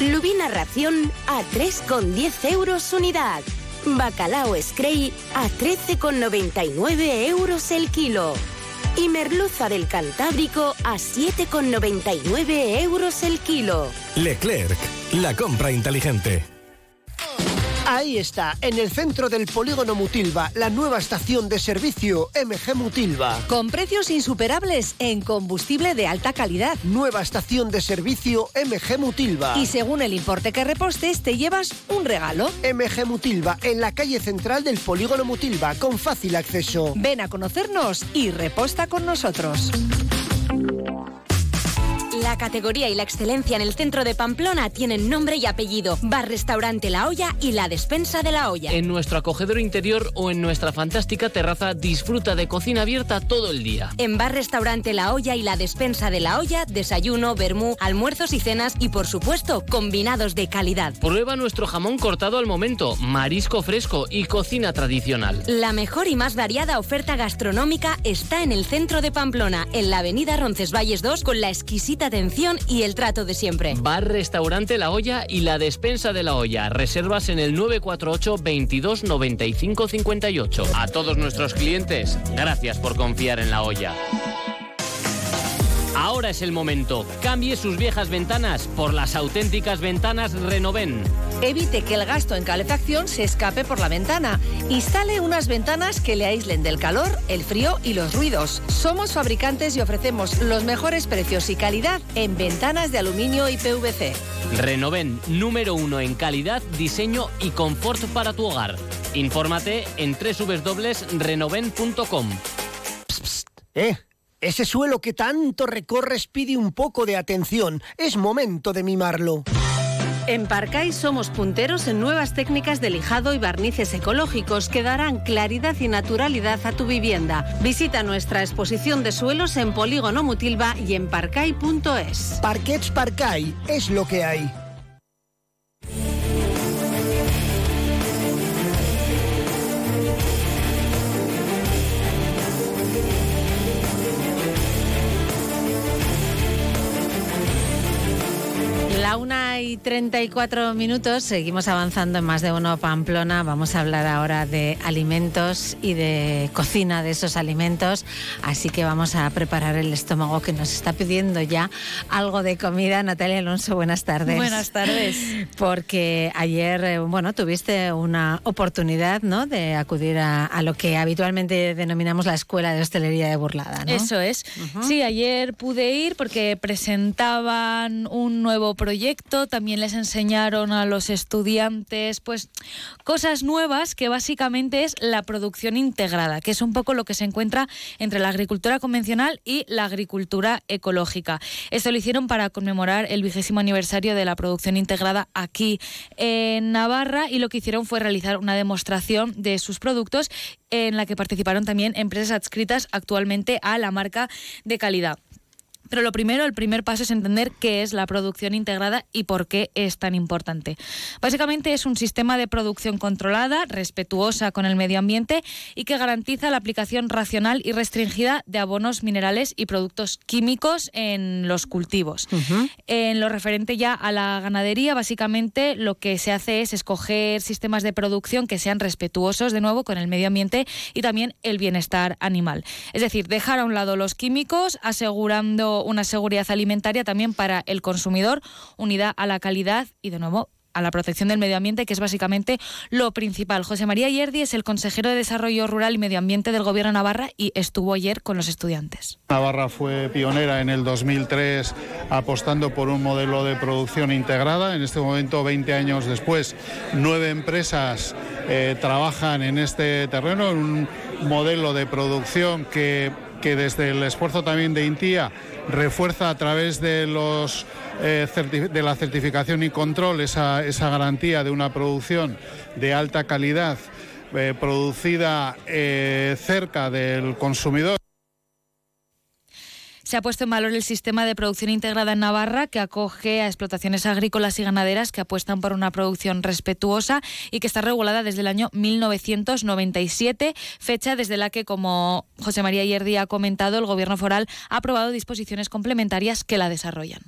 S29: Lubina ración a 3,10 euros unidad. Bacalao Scray a 13,99 euros el kilo. Y merluza del Cantábrico a 7,99 euros el kilo.
S43: Leclerc, la compra inteligente.
S44: Ahí está, en el centro del polígono Mutilva, la nueva estación de servicio MG Mutilva.
S4: Con precios insuperables en combustible de alta calidad.
S44: Nueva estación de servicio MG Mutilva.
S4: Y según el importe que repostes, te llevas un regalo.
S44: MG Mutilva, en la calle central del polígono Mutilva, con fácil acceso.
S4: Ven a conocernos y reposta con nosotros.
S29: La categoría y la excelencia en el centro de Pamplona tienen nombre y apellido. Bar Restaurante La Olla y la Despensa de la Olla.
S37: En nuestro acogedor interior o en nuestra fantástica terraza disfruta de cocina abierta todo el día.
S29: En Bar Restaurante La Olla y la Despensa de la Olla, desayuno, vermú, almuerzos y cenas y por supuesto combinados de calidad.
S37: Prueba nuestro jamón cortado al momento, marisco fresco y cocina tradicional.
S29: La mejor y más variada oferta gastronómica está en el centro de Pamplona, en la avenida Roncesvalles 2 con la exquisita atención y el trato de siempre.
S37: Bar Restaurante La Olla y la Despensa de la Olla. Reservas en el 948 22 95 58. A todos nuestros clientes, gracias por confiar en La Olla. Ahora es el momento. Cambie sus viejas ventanas por las auténticas ventanas Renoven.
S4: Evite que el gasto en calefacción se escape por la ventana. Instale unas ventanas que le aíslen del calor, el frío y los ruidos. Somos fabricantes y ofrecemos los mejores precios y calidad en ventanas de aluminio y PVC.
S37: Renoven, número uno en calidad, diseño y confort para tu hogar. Infórmate en www.renoven.com.
S44: ¿Eh? Ese suelo que tanto recorres pide un poco de atención. Es momento de mimarlo.
S1: En Parcay somos punteros en nuevas técnicas de lijado y barnices ecológicos que darán claridad y naturalidad a tu vivienda. Visita nuestra exposición de suelos en Polígono Mutilva y en parcay.es.
S44: Parquets Parcay es lo que hay.
S1: La una y 34 minutos, seguimos avanzando en más de uno Pamplona. Vamos a hablar ahora de alimentos y de cocina de esos alimentos. Así que vamos a preparar el estómago que nos está pidiendo ya algo de comida. Natalia Alonso, buenas tardes.
S32: Buenas tardes.
S1: Porque ayer, eh, bueno, tuviste una oportunidad, ¿no? De acudir a, a lo que habitualmente denominamos la Escuela de Hostelería de Burlada, ¿no?
S32: Eso es. Sí, ayer pude ir porque presentaban un nuevo proyecto, también les enseñaron a los estudiantes pues cosas nuevas que básicamente es la producción integrada, que es un poco lo que se encuentra entre la agricultura convencional y la agricultura ecológica. Esto lo hicieron para conmemorar el vigésimo aniversario de la producción integrada aquí en Navarra y lo que hicieron fue realizar una demostración de sus productos en la que participaron también empresas adscritas actualmente a la marca de calidad. Pero lo primero, el primer paso es entender qué es la producción integrada y por qué es tan importante. Básicamente es un sistema de producción controlada, respetuosa con el medio ambiente y que garantiza la aplicación racional y restringida de abonos minerales y productos químicos en los cultivos. En lo referente ya a la ganadería, básicamente lo que se hace es escoger sistemas de producción que sean respetuosos de nuevo con el medio ambiente y también el bienestar animal. Es decir, dejar a un lado los químicos, asegurando una seguridad alimentaria también para el consumidor, unida a la calidad y de nuevo a la protección del medio ambiente, que es básicamente lo principal. José María Yerdi es el consejero de Desarrollo Rural y Medio Ambiente del Gobierno de Navarra y estuvo ayer con los estudiantes.
S45: Navarra fue pionera en el 2003 apostando por un modelo de producción integrada. En este momento, 20 años después, nueve empresas eh, trabajan en este terreno, en un modelo de producción que, que desde el esfuerzo también de INTIA refuerza a través de los eh, de la certificación y control esa, esa, garantía de una producción de alta calidad eh, producida eh, cerca del consumidor.
S32: Se ha puesto en valor el sistema de producción integrada en Navarra que acoge a explotaciones agrícolas y ganaderas que apuestan por una producción respetuosa y que está regulada desde el año 1997, fecha desde la que, como José María Yerdi ha comentado, el Gobierno foral ha aprobado disposiciones complementarias que la desarrollan.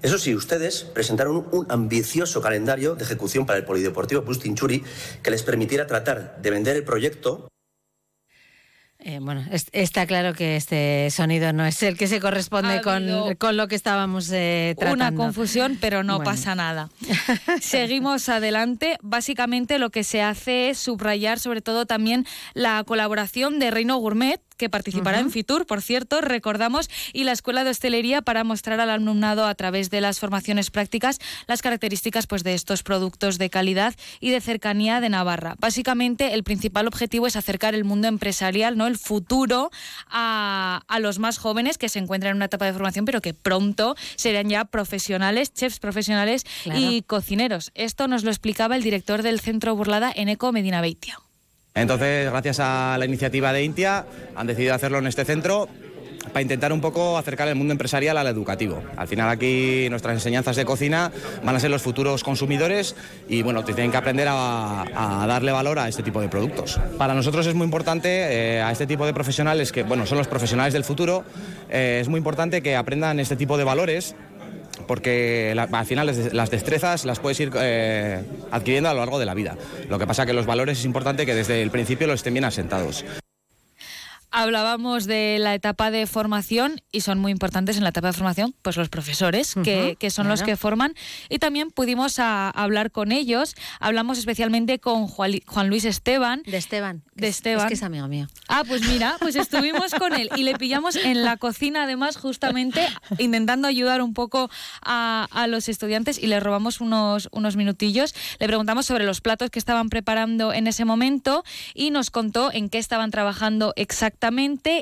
S46: Eso sí, ustedes presentaron un ambicioso calendario de ejecución para el Polideportivo Bustinchuri que les permitiera tratar de vender el proyecto
S1: eh, bueno, es, está claro que este sonido no es el que se corresponde con, con, lo que estábamos eh, tratando.
S32: Una confusión, pero no bueno. pasa nada. *laughs* Seguimos adelante. Básicamente lo que se hace es subrayar sobre todo también la colaboración de Reino Gourmet que participará uh -huh. en Fitur, por cierto, recordamos, y la Escuela de Hostelería para mostrar al alumnado a través de las formaciones prácticas las características pues, de estos productos de calidad y de cercanía de Navarra. Básicamente, el principal objetivo es acercar el mundo empresarial, ¿no? el futuro, a, a los más jóvenes que se encuentran en una etapa de formación, pero que pronto serán ya profesionales, chefs profesionales claro. y cocineros. Esto nos lo explicaba el director del Centro Burlada, Eneco Medina Beitia.
S47: Entonces, gracias a la iniciativa de Intia, han decidido hacerlo en este centro para intentar un poco acercar el mundo empresarial al educativo. Al final aquí nuestras enseñanzas de cocina van a ser los futuros consumidores y bueno, tienen que aprender a, darle valor a este tipo de productos. Para nosotros es muy importante, eh, a este tipo de profesionales que bueno, son los profesionales del futuro, eh, es muy importante que aprendan este tipo de valores porque la, al final las destrezas las puedes ir eh, adquiriendo a lo largo de la vida. Lo que pasa que los valores es importante que desde el principio los estén bien asentados.
S32: Hablábamos de la etapa de formación y son muy importantes en la etapa de formación pues los profesores, que,
S1: Ujú,
S32: que son los
S1: claro.
S32: que forman. Y también pudimos a- hablar con ellos. Hablamos especialmente con Juan, Juan Luis Esteban.
S1: De Esteban.
S32: De
S1: Es-
S32: Esteban.
S1: Es que es amigo mío.
S32: Ah, pues mira, pues estuvimos con él y le pillamos en la cocina, además, justamente intentando ayudar un poco a, a los estudiantes y le robamos unos, unos minutillos. Le preguntamos sobre los platos que estaban preparando en ese momento y nos contó en qué estaban trabajando exactamente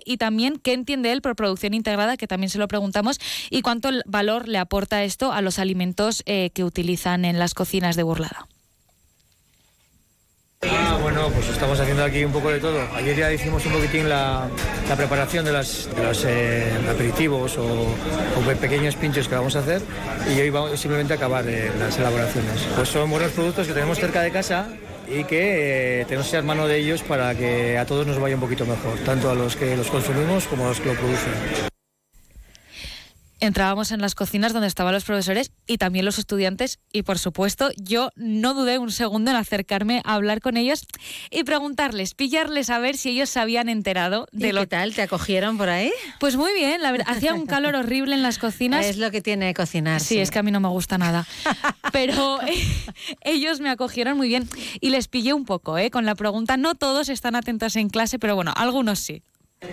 S32: y también qué entiende él por producción integrada, que también se lo preguntamos, y cuánto valor le aporta esto a los alimentos eh, que utilizan en las cocinas de Burlada.
S48: Ah, bueno, pues estamos haciendo aquí un poco de todo. Ayer ya hicimos un poquitín la, la preparación de, de los eh, aperitivos o, o pe- pequeños pinchos que vamos a hacer y hoy vamos simplemente a acabar eh, las elaboraciones. Pues son buenos productos que tenemos cerca de casa y que eh, tenemos que echar mano de ellos para que a todos nos vaya un poquito mejor, tanto a los que los consumimos como a los que lo producen.
S32: Entrábamos en las cocinas donde estaban los profesores y también los estudiantes y por supuesto yo no dudé un segundo en acercarme a hablar con ellos y preguntarles, pillarles a ver si ellos se habían enterado de
S1: ¿Y
S32: lo
S1: qué tal? ¿Te acogieron por ahí?
S32: Pues muy bien, la verdad, *laughs* hacía un calor horrible en las cocinas.
S1: Es lo que tiene cocinar.
S32: Sí, es que a mí no me gusta nada. *laughs* Pero eh, ellos me acogieron muy bien y les pillé un poco, ¿eh? Con la pregunta, no todos están atentos en clase, pero bueno, algunos sí.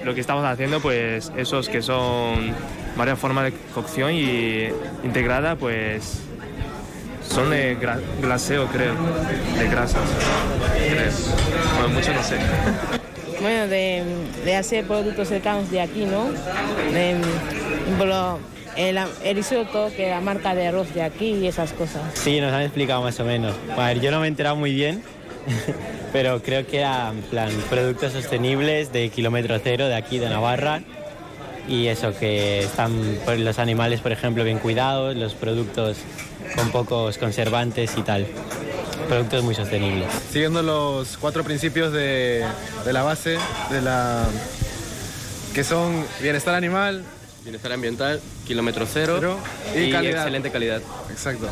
S49: Lo que estamos haciendo, pues esos que son varias formas de cocción y integrada, pues son de gra- glaseo, creo, de grasas. Creo. Bueno, mucho no sé. *laughs*
S50: Bueno, de, de hacer productos cercanos de aquí, ¿no? De, por lo- el, el risotto, que la marca de arroz de aquí y esas cosas.
S51: Sí, nos han explicado más o menos. A ver, yo no me he enterado muy bien, *laughs* pero creo que era en plan productos sostenibles de kilómetro cero de aquí de Navarra y eso que están pues, los animales, por ejemplo, bien cuidados, los productos con pocos conservantes y tal. Productos muy sostenibles.
S52: siguiendo los cuatro principios de, de la base, de la que son bienestar animal,
S53: Bienestar ambiental, kilómetro cero,
S52: y
S53: y,
S52: calidad.
S53: excelente calidad.
S52: Exacto.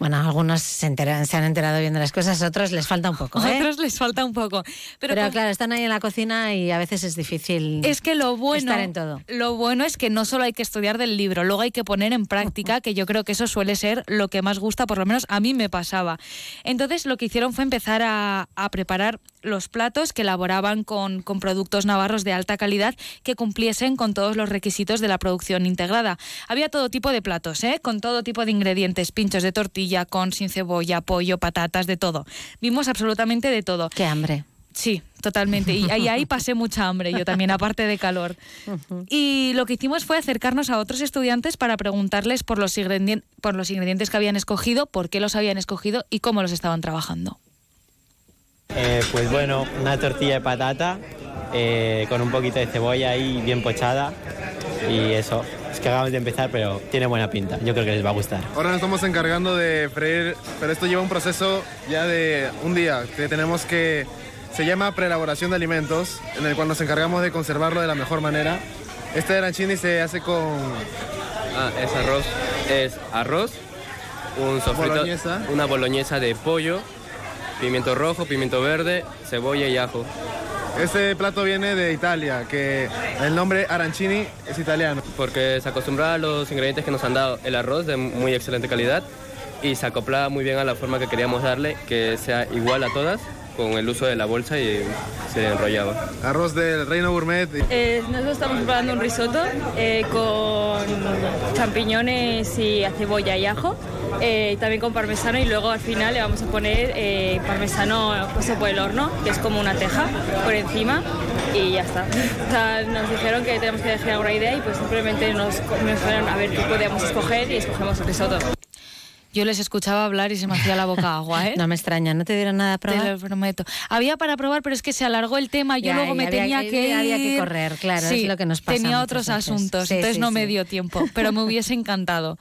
S1: Bueno, algunos se, enteran- se han enterado bien de las cosas, otros les falta un poco.
S32: A
S1: ¿eh?
S32: otros les falta un poco. Pero,
S1: Pero,
S32: con-
S1: claro, están ahí en la cocina y a veces es difícil
S32: Es que lo bueno,
S1: estar en todo.
S32: lo bueno es que no solo hay que estudiar del libro, luego hay que poner en práctica, que yo creo que eso suele ser lo que más gusta, por lo menos a mí me pasaba. Entonces lo que hicieron fue empezar a, a preparar los platos que elaboraban con, con productos navarros de alta calidad que cumpliesen con todos los requisitos de la producción integrada. Había todo tipo de platos, ¿eh? con todo tipo de ingredientes, pinchos de tortilla, con sin cebolla, pollo, patatas, de todo. Vimos absolutamente de todo.
S1: Qué hambre.
S32: Sí, totalmente. Y ahí, ahí pasé mucha hambre, yo también, aparte de calor. Y lo que hicimos fue acercarnos a otros estudiantes para preguntarles por los, por los ingredientes que habían escogido, por qué los habían escogido y cómo los estaban trabajando.
S51: Eh, pues bueno, una tortilla de patata eh, con un poquito de cebolla ahí bien pochada y eso. Es que acabamos de empezar, pero tiene buena pinta. Yo creo que les va a gustar.
S52: Ahora nos estamos encargando de freír, pero esto lleva un proceso ya de un día, que tenemos que, se llama preelaboración de alimentos, en el cual nos encargamos de conservarlo de la mejor manera. Este arancini se hace con
S53: Ah, es arroz. Es arroz, un sofrito,
S52: Boloñesa.
S53: una boloñesa de pollo, pimiento rojo, pimiento verde, cebolla y ajo.
S52: Este plato viene de Italia, que el nombre arancini es italiano.
S53: Porque se acostumbra a los ingredientes que nos han dado. El arroz de muy excelente calidad y se acopla muy bien a la forma que queríamos darle, que sea igual a todas, con el uso de la bolsa y se enrollaba.
S52: Arroz del Reino Gourmet.
S54: Eh, nosotros estamos preparando un risotto eh, con champiñones y a cebolla y ajo, eh, también con parmesano y luego al final le vamos a poner eh, parmesano puesto por el horno, que es como una teja por encima y ya está. *laughs* O sea, nos dijeron que tenemos que dejar alguna idea y pues simplemente nos, nos dijeron a ver qué podíamos escoger y escogemos el risotto.
S32: Yo les escuchaba hablar y se me hacía la boca agua, ¿eh? *laughs*
S1: No me extraña, ¿no te dieron nada a
S32: Te
S1: probar?
S32: lo prometo. Había para probar, pero es que se alargó el tema. Yo
S1: Ya,
S32: luego me
S1: había
S32: tenía
S1: que-
S32: ir.
S1: había que correr, claro,
S32: Sí,
S1: es lo que nos pasa
S32: Tenía otros
S1: veces.
S32: asuntos,
S1: Sí,
S32: entonces
S1: sí,
S32: no me dio tiempo, pero me hubiese encantado.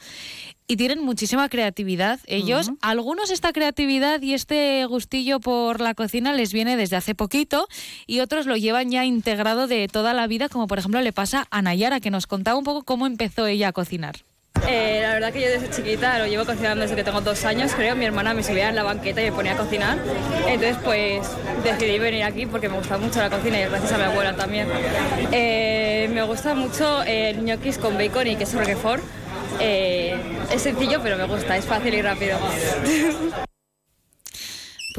S32: Y tienen muchísima creatividad ellos. Algunos esta creatividad y este gustillo por la cocina les viene desde hace poquito y otros lo llevan ya integrado de toda la vida, como por ejemplo le pasa a Nayara, que nos contaba un poco cómo empezó ella a cocinar.
S54: Eh, la verdad que yo desde chiquita lo llevo cocinando desde que tengo dos años, creo. Mi hermana me subía en la banqueta y me ponía a cocinar. Entonces, pues decidí venir aquí porque me gusta mucho la cocina y gracias a mi abuela también. Eh, me gusta mucho el ñoquis con bacon y queso roquefort. Eh, es sencillo, pero me gusta, es fácil y rápido. *laughs*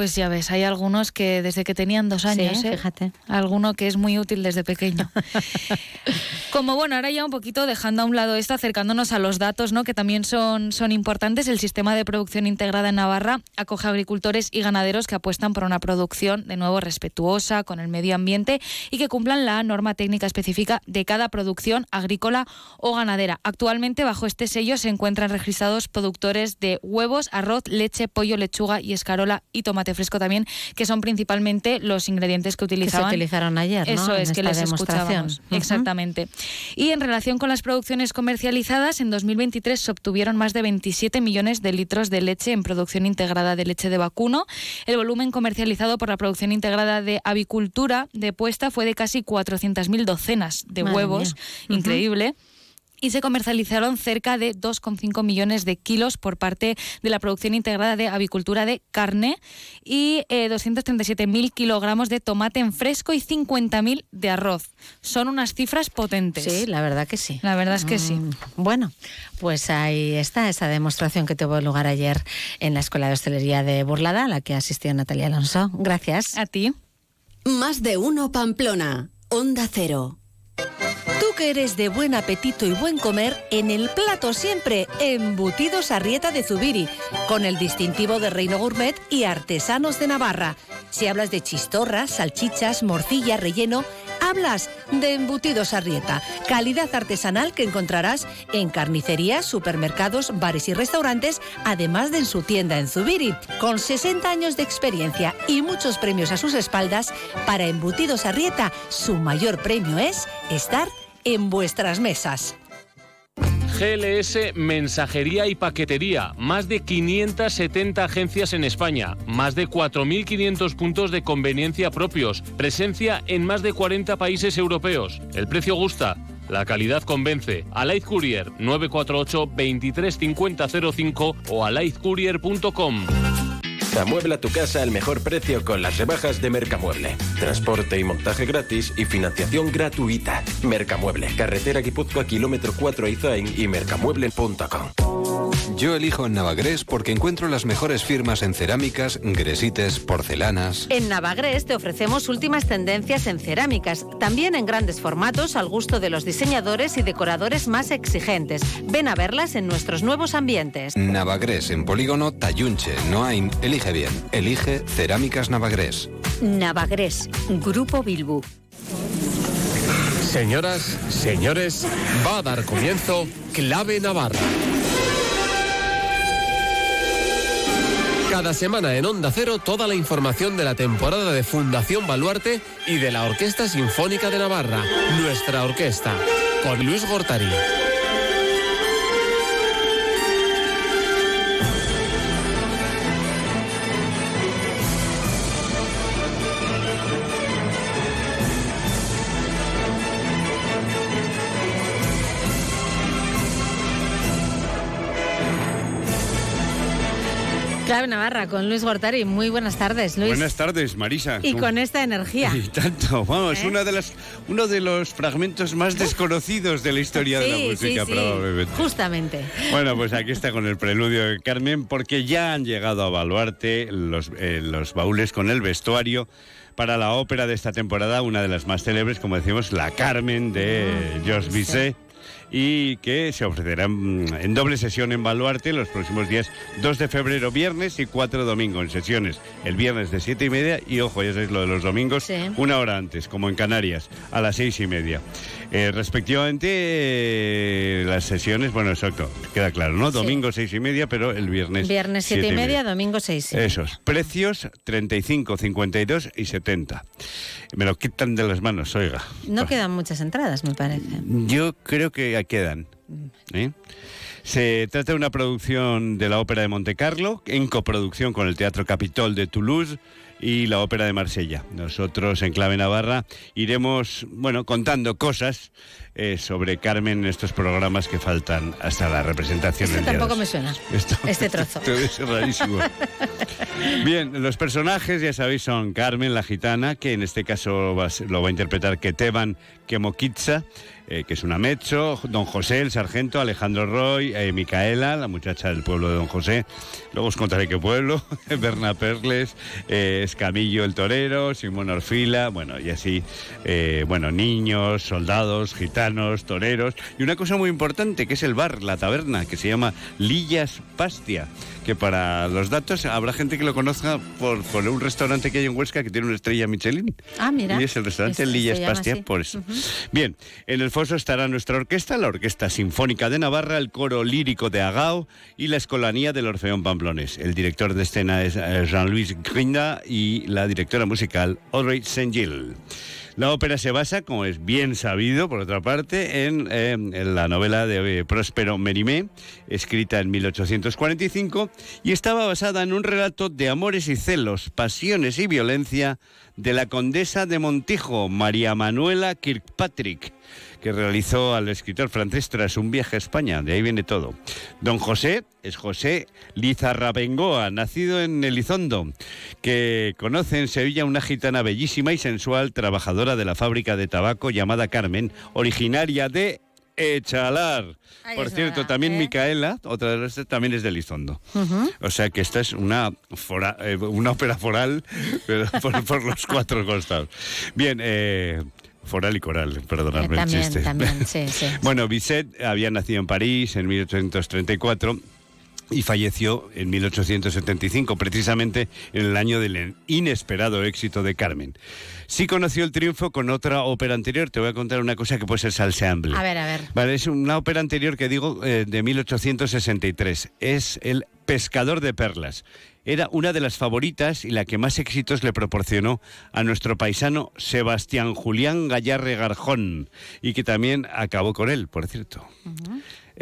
S32: Pues ya ves, hay algunos que desde que tenían dos años,
S1: Sí,
S32: ¿eh?
S1: fíjate.
S32: Alguno que es muy útil desde pequeño. *laughs* Como bueno, ahora ya un poquito dejando a un lado esto, acercándonos a los datos, ¿no? Que también son, son importantes. El sistema de producción integrada en Navarra acoge a agricultores y ganaderos que apuestan por una producción, de nuevo, respetuosa con el medio ambiente y que cumplan la norma técnica específica de cada producción agrícola o ganadera. Actualmente, bajo este sello se encuentran registrados productores de huevos, arroz, leche, pollo, lechuga y escarola y tomate fresco también, que son principalmente los ingredientes que
S1: Que se
S32: utilizaban.
S1: utilizaron ayer, ¿no?
S32: Eso
S1: en
S32: es, que les escuchábamos.
S1: Ujú.
S32: Exactamente. Y en relación con las producciones comercializadas, en 2023 se obtuvieron más de 27 millones de litros de leche en producción integrada de leche de vacuno. El volumen comercializado por la producción integrada de avicultura de puesta fue de casi 400.000 docenas de
S1: Madre
S32: huevos.
S1: mía.
S32: Increíble y se comercializaron cerca de 2,5 millones de kilos por parte de la producción integrada de avicultura de carne y eh, 237.000 kilogramos de tomate en fresco y 50.000 de arroz. Son unas cifras potentes.
S1: Sí, la verdad que sí.
S32: La verdad es que sí.
S1: Mm, Bueno, pues ahí está esa demostración que tuvo lugar ayer en la Escuela de Hostelería de Burlada, a la que asistió Natalia Alonso. Gracias.
S32: A ti.
S29: Más de uno Pamplona. Onda Cero.
S4: Eres de buen apetito y buen comer, en el plato siempre embutidos Arrieta de Zubiri, con el distintivo de Reino Gourmet y Artesanos de Navarra. Si hablas de chistorras, salchichas, morcilla, relleno, hablas de embutidos Arrieta, calidad artesanal que encontrarás en carnicerías, supermercados, bares y restaurantes, además de en su tienda en Zubiri. Con 60 años de experiencia y muchos premios a sus espaldas, para Embutidos Arrieta, su mayor premio es estar en vuestras mesas.
S55: GLS Mensajería y Paquetería. Más de 570 agencias en España. Más de 4.500 puntos de conveniencia propios. Presencia en más de 40 países europeos. El precio gusta. La calidad convence. Alight Courier 948 235005 o alaidcourier.com.
S56: Amuebla tu casa al mejor precio con las rebajas de Mercamueble. Transporte y montaje gratis y financiación gratuita. Mercamueble, carretera Guipúzcoa, kilómetro 4 Izain y mercamueble.com.
S57: Yo elijo en Navagrés porque encuentro las mejores firmas en cerámicas, gresites, porcelanas.
S1: En Navagres te ofrecemos últimas tendencias en cerámicas, también en grandes formatos al gusto de los diseñadores y decoradores más exigentes. Ven a verlas en nuestros nuevos ambientes.
S57: Navagrés en polígono Tayunche, Noain. Elige bien. Elige Cerámicas Navagrés.
S58: Navagres, Grupo Bilbu.
S59: Señoras, señores, va a dar comienzo Clave Navarra. Cada semana en Onda Cero toda la información de la temporada de Fundación Baluarte y de la Orquesta Sinfónica de Navarra, nuestra orquesta, con Luis Gortari.
S1: Clave Navarra con Luis Gortari. Muy buenas tardes, Luis.
S60: Buenas tardes, Marisa.
S1: Y
S60: ¿Cómo-
S1: con esta energía. *laughs*
S60: Y tanto, vamos,
S1: ¿Eh?
S60: una de las, uno de los fragmentos más desconocidos de la historia de la música,
S1: sí, sí.
S60: probablemente.
S1: Justamente.
S60: Bueno, pues aquí está con el preludio de Carmen, porque ya han llegado a Baluarte los, eh, los baúles con el vestuario para la ópera de esta temporada, una de las más célebres, como decimos, La Carmen de Georges Bizet. Y que se ofrecerá mm, en doble sesión en Baluarte los próximos días 2 de febrero, viernes y 4 domingo en sesiones. El viernes de 7 y media y, ojo, ya sabéis lo de los domingos, una hora antes, como en Canarias, a las 6 y media. Eh, respectivamente, eh, las sesiones, bueno, exacto, queda claro, ¿no?
S1: Sí.
S60: Domingo 6 y media, pero el viernes.
S1: Viernes siete y media, domingo seis. y media.
S60: Esos. Precios 35, 52 y 70. Me lo quitan de las manos, oiga.
S1: No quedan muchas entradas, me parece.
S60: Yo creo que ya quedan. ¿eh? Se trata de una producción de la Ópera de Monte Carlo, en coproducción con el Teatro Capitol de Toulouse y la Ópera de Marsella. Nosotros en Clave Navarra iremos, bueno, contando cosas eh, sobre Carmen en estos programas que faltan hasta la representación
S1: Esto tampoco me suena. *laughs*
S60: Esto-
S1: Este trozo. *laughs*
S60: Esto es rarísimo. Bien, los personajes, ya sabéis, son Carmen, la gitana, que en este caso va lo va a interpretar Keteban Kemokitza, eh, que es una mecho, Don José, el sargento, Alejandro Roy, eh, Micaela, la muchacha del pueblo de Don José, luego os contaré qué pueblo, *laughs* Berna Perles, eh, Escamillo el torero, Simón Orfila, bueno, y así, bueno, niños, soldados, gitanos, toreros, y una cosa muy importante, que es el bar, la taberna, que se llama Lillas Pastia, que para los datos habrá gente que lo conozca por, por un restaurante que hay en Huesca que tiene una estrella Michelin.
S1: Ah, mira.
S60: Y es el restaurante
S1: Es- se
S60: Lillas Pastia,
S1: así.
S60: por eso. Bien, en el foso estará nuestra orquesta, la Orquesta Sinfónica de Navarra, el Coro Lírico de Agao y la Escolanía del Orfeón Pamplones. El director de escena es eh, Jean-Louis Grinda y la directora musical Audrey Saint-Gilles. La ópera se basa, como es bien sabido, por otra parte, en, eh, la novela de eh, Próspero Mérimée, escrita en 1845, y estaba basada en un relato de amores y celos, pasiones y violencia de la condesa de Montijo, María Manuela Kirkpatrick, que realizó al escritor francés tras un viaje a España. De ahí viene todo. Don José es José Lizarrabengoa, nacido en Elizondo, que conoce en Sevilla una gitana bellísima y sensual, trabajadora de la fábrica de tabaco llamada Carmen, originaria de Echalar.
S1: Ahí
S60: Por cierto, también
S1: ¿eh?
S60: Micaela, otra de las también es de Elizondo.
S1: Ujú.
S60: O sea que esta es una, fora- eh, una ópera foral *laughs* por, por los cuatro costados. Bien, eh, foral y coral, perdonadme el
S1: también,
S60: chiste.
S1: también, *laughs* sí, sí.
S60: Bueno, Bizet había nacido en París en 1834 y falleció en 1875, precisamente en el año del inesperado éxito de Carmen. Sí conoció el triunfo con otra ópera anterior. Te voy a contar una cosa que puede ser salseable.
S1: A ver, a ver.
S60: Vale, es una ópera anterior que digo eh, de 1863. Es El Pescador de Perlas. Era una de las favoritas y la que más éxitos le proporcionó a nuestro paisano Sebastián Julián Gallarre Garjón y que también acabó con él, por cierto.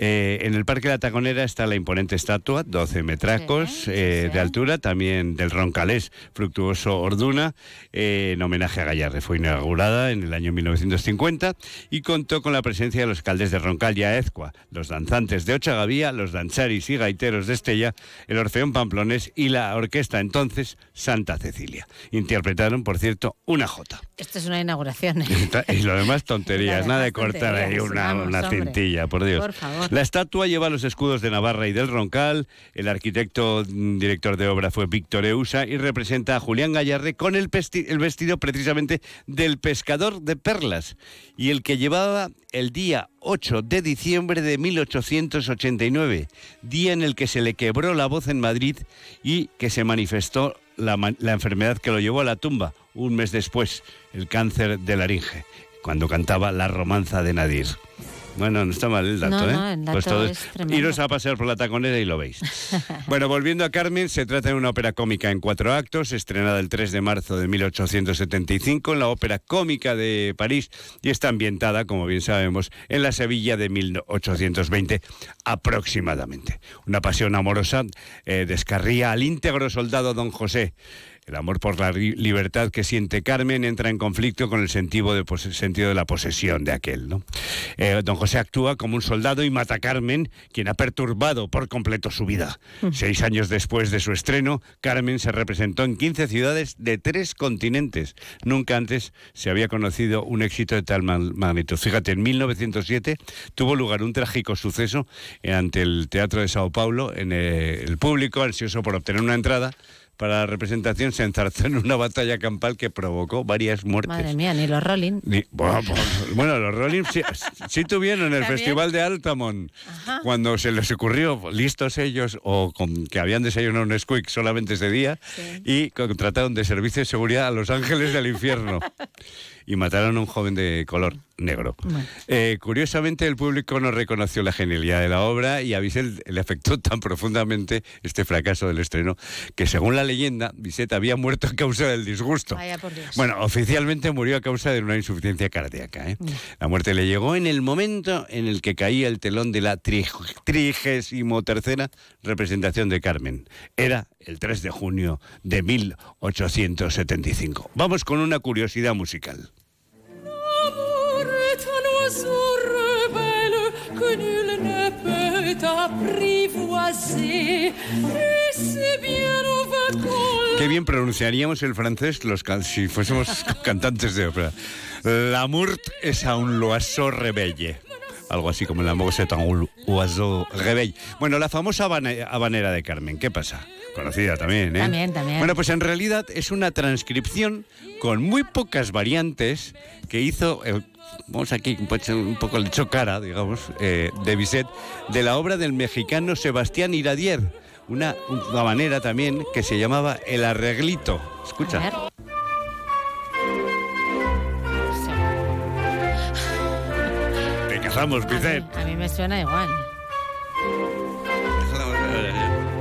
S60: Eh, en el Parque de la Taconera está la imponente estatua, 12 metracos eh, de altura, también del Roncalés, Fructuoso Orduna, eh, en homenaje a Gallarre. Fue inaugurada en el año 1950 y contó con la presencia de los alcaldes de Roncal y Aezcua, los danzantes de Ochagavía, los dancharis y gaiteros de Estella, el Orfeón Pamplones y la orquesta entonces Santa Cecilia. Interpretaron, por cierto, una jota.
S1: Esto es una inauguración. *laughs*
S60: Y lo demás tonterías, *laughs* nada de cortar ahí una,
S1: vamos,
S60: una cintilla, por Dios.
S1: Por favor. *laughs*
S60: La estatua lleva los escudos de Navarra y del Roncal, el arquitecto mm, director de obra fue Víctor Eusa y representa a Julián Gallarre con el, vestido precisamente del pescador de perlas y el que llevaba el día 8 de diciembre de 1889, día en el que se le quebró la voz en Madrid y que se manifestó la, ma- la enfermedad que lo llevó a la tumba un mes después, el cáncer de laringe, cuando cantaba la romanza de Nadir. Bueno, no está mal el dato,
S1: No,
S60: ¿eh?
S1: no, el dato
S60: pues todo
S1: es tremendo.
S60: iros a pasear por la taconera y lo veis. *laughs* Bueno, volviendo a Carmen, se trata de una ópera cómica en cuatro actos, estrenada el 3 de marzo de 1875 en la Ópera Cómica de París y está ambientada, como bien sabemos, en la Sevilla de 1820 aproximadamente. Una pasión amorosa eh, descarría al íntegro soldado don José. El amor por la libertad que siente Carmen entra en conflicto con el sentido de, pose- sentido de la posesión de aquel. ¿no? Eh, don José actúa como un soldado y mata a Carmen, quien ha perturbado por completo su vida. Seis años después de su estreno, Carmen se representó en 15 ciudades de tres continentes. Nunca antes se había conocido un éxito de tal ma- magnitud. Fíjate, en 1907 tuvo lugar un trágico suceso ante el Teatro de Sao Paulo. En eh, el público, ansioso por obtener una entrada, para la representación se enzarzó en una batalla campal que provocó varias muertes.
S1: Madre mía, ni los Rolling.
S60: Ni- bueno, pues, bueno, los Rolling sí, sí tuvieron el
S1: ¿También?
S60: Festival de Altamont,
S1: Ajá.
S60: cuando se les ocurrió, listos ellos, o con, que habían desayunado un squeak solamente ese día, y contrataron de servicio de seguridad a los ángeles del infierno. *laughs* y mataron a un joven de color negro. Eh, curiosamente, el público no reconoció la genialidad de la obra y a Bizet le afectó *laughs* tan profundamente este fracaso del estreno que, según la leyenda, Bizet había muerto a causa del disgusto.
S1: Vaya por Dios.
S60: Bueno, oficialmente murió a causa de una insuficiencia cardíaca. ¿eh? La muerte le llegó en el momento en el que caía el telón de la trigésimo tercera representación de Carmen. Era el 3 de junio de 1875. Vamos con una curiosidad musical.
S61: Que nul ne peut apprivoiser. Et c'est bien au
S60: Qué bien pronunciaríamos el francés los can- si fuésemos *laughs* cantantes de ópera. L'amour es a un loiseau rebelle. Algo así como l'amour c'est un oiseau rebelle. Bueno, la famosa habane- habanera de Carmen, ¿qué pasa? Conocida también, ¿eh?
S1: También, también.
S60: Bueno, pues en realidad es una transcripción con muy pocas variantes que hizo el Vamos aquí un poco le echó cara, digamos, eh, de Bizet, de la obra del mexicano Sebastián Iradier, una, una manera también que se llamaba El Arreglito. Escucha. Te cazamos, Bizet.
S1: A mí me suena igual,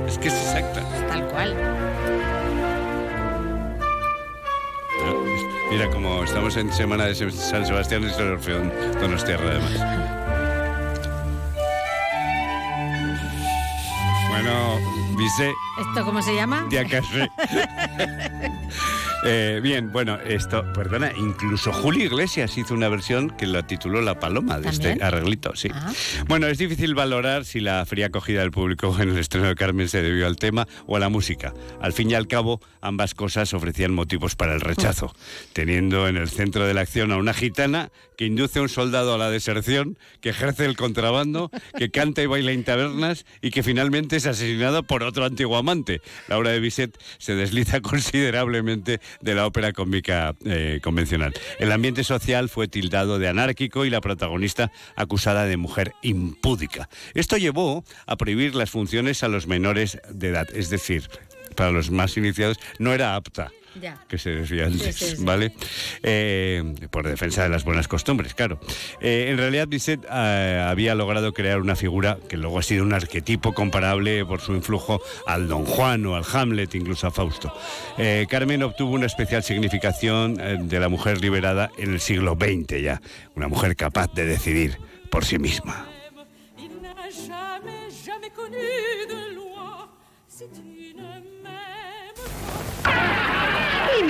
S60: Es que es exacta.
S1: tal cual.
S60: Mira, como estamos en semana de San Sebastián, es el Orfeón Donostiarra, además. Bueno, Bizet,
S1: ¿Esto cómo se llama?
S60: de Acasé. *laughs* Eh, bien, bueno, esto, perdona, incluso Julio Iglesias hizo una versión que la tituló La Paloma de este arreglito, sí. Bueno, es difícil valorar si la fría acogida del público *laughs* en el estreno de Carmen se debió al tema o a la música. Al fin y al cabo, ambas cosas ofrecían motivos para el rechazo, teniendo en el centro de la acción a una gitana que induce a un soldado a la deserción, que ejerce el contrabando, que canta y baila en tabernas y que finalmente es asesinado por otro antiguo amante. La obra de Bizet se desliza *laughs* considerablemente de la ópera cómica eh, convencional. El ambiente social fue tildado de anárquico y la protagonista acusada de mujer impúdica. Esto llevó a prohibir las funciones a los menores de edad, es decir, para los más iniciados no era apta
S1: Ya.
S60: que se decía antes,
S1: Sí, sí, sí.
S60: ¿vale? Eh, por defensa de las buenas costumbres, claro. Eh, en realidad, Bizet eh, había logrado crear una figura que luego ha sido un arquetipo comparable por su influjo al Don Juan o al Hamlet, incluso a Fausto. Eh, Carmen obtuvo una especial significación eh, de la mujer liberada en el siglo XX ya, una mujer capaz de decidir por sí misma.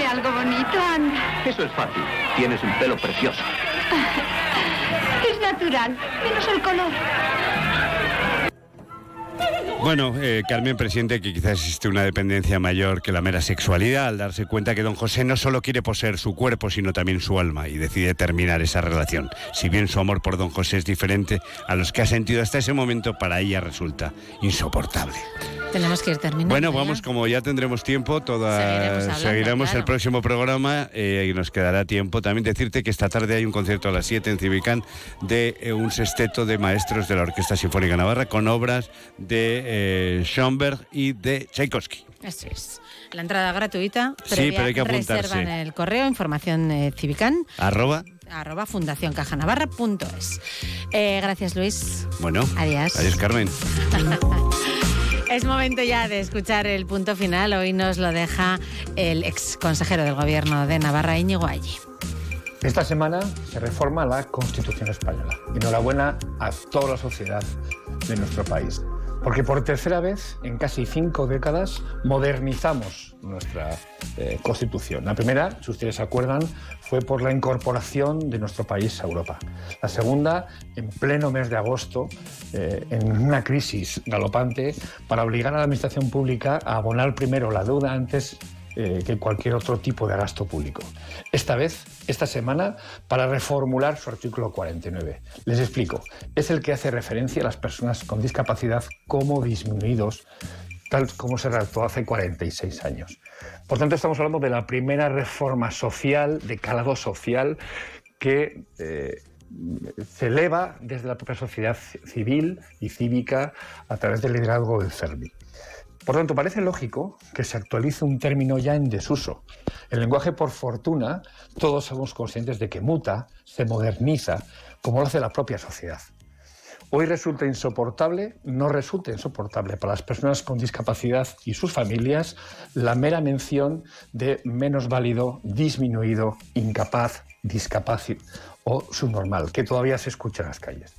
S62: Algo bonito, anda.
S63: Eso es fácil. Tienes un pelo precioso. *laughs*
S62: Es natural, menos el color.
S60: Bueno, eh, Carmen presiente que quizás existe una dependencia mayor que la mera sexualidad al darse cuenta que don José no solo quiere poseer su cuerpo, sino también su alma y decide terminar esa relación. Si bien su amor por don José es diferente a los que ha sentido hasta ese momento, para ella resulta insoportable.
S1: Tenemos que ir terminando.
S60: Bueno, vamos, como ya tendremos tiempo, toda,
S1: Seguiremos hablando,
S60: seguiremos
S1: claro.
S60: el próximo programa eh, y nos quedará tiempo. También decirte que esta tarde hay un concierto a las 7 en Cibicán de eh, un sexteto de maestros de la Orquesta Sinfónica Navarra con obras de eh, Schoenberg y de Tchaikovsky.
S1: Eso es. La entrada gratuita.
S60: Sí, pero hay que apuntarse.
S1: Reserva en el correo, información eh, civicán,
S60: Arroba.
S1: arroba fundacioncajanavarra.es. Eh, gracias, Luis.
S60: Bueno.
S1: Adiós.
S60: Adiós, Carmen. *laughs*
S1: Es momento ya de escuchar el punto final. Hoy nos lo deja el ex consejero del gobierno de Navarra, Íñigo Allí.
S64: Esta semana se reforma la Constitución española. Enhorabuena a toda la sociedad de nuestro país. Porque por tercera vez en casi cinco décadas modernizamos nuestra eh, Constitución. La primera, si ustedes se acuerdan, fue por la incorporación de nuestro país a Europa. La segunda, en pleno mes de agosto, eh, en una crisis galopante, para obligar a la Administración Pública a abonar primero la deuda antes eh, que cualquier otro tipo de gasto público. Esta vez, esta semana, para reformular su artículo 49. Les explico. Es el que hace referencia a las personas con discapacidad como disminuidos, tal como se redactó hace 46 años. Por tanto, estamos hablando de la primera reforma social, de calado social, que eh, se eleva desde la propia sociedad civil y cívica a través del liderazgo del CERMI. Por tanto, parece lógico que se actualice un término ya en desuso. El lenguaje, por fortuna, todos somos conscientes de que muta, se moderniza, como lo hace la propia sociedad. Hoy resulta insoportable, no resulta insoportable para las personas con discapacidad y sus familias la mera mención de menos válido, disminuido, incapaz, discapacit o subnormal, que todavía se escucha en las calles.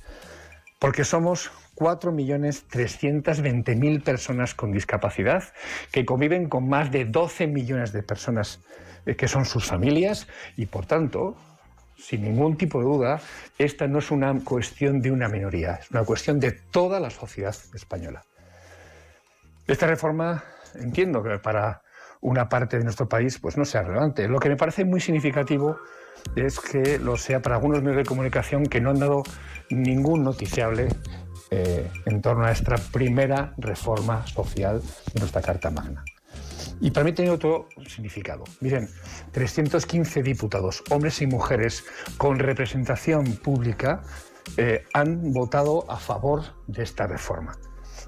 S64: Porque somos 4.320.000 personas con discapacidad que conviven con más de 12 millones de personas eh, que son sus familias y, por tanto, sin ningún tipo de duda, esta no es una cuestión de una minoría, es una cuestión de toda la sociedad española. Esta reforma, entiendo que para una parte de nuestro país pues no sea relevante. Lo que me parece muy significativo es que lo sea para algunos medios de comunicación que no han dado ningún noticiable eh, en torno a esta primera reforma social de nuestra Carta Magna. Y para mí tiene otro significado. Miren, 315 diputados, hombres y mujeres con representación pública, eh, han votado a favor de esta reforma.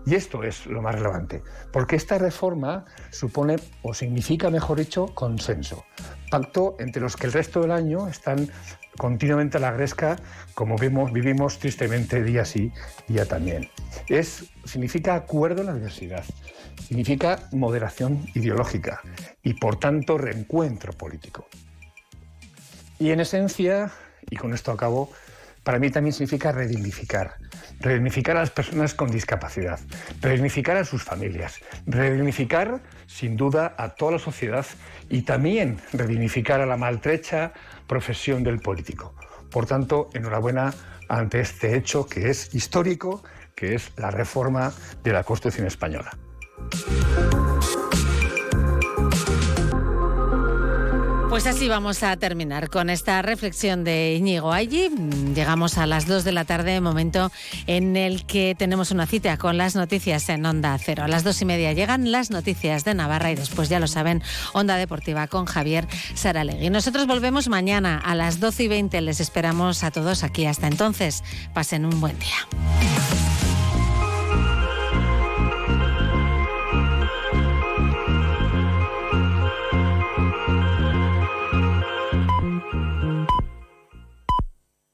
S64: Y esto es lo más relevante, porque esta reforma supone, o significa, mejor dicho, consenso. Pacto entre los que el resto del año están continuamente a la gresca, como vemos, vivimos tristemente día sí, día también. Es, significa acuerdo en la diversidad, significa moderación ideológica y, por tanto, reencuentro político. Y en esencia, y con esto acabo, para mí también significa redignificar. Redignificar a las personas con discapacidad, redignificar a sus familias, redignificar, sin duda, a toda la sociedad y también redignificar a la maltrecha profesión del político. Por tanto, enhorabuena ante este hecho que es histórico, que es la reforma de la Constitución española.
S1: Pues así vamos a terminar con esta reflexión de Íñigo Allí. Llegamos a las 2 de la tarde, momento en el que tenemos una cita con las noticias en Onda Cero. A las dos y media llegan las noticias de Navarra y después, ya lo saben, Onda Deportiva con Javier Saralegui. Nosotros volvemos mañana a las 12 y 20. Les esperamos a todos aquí. Hasta entonces, pasen un buen día.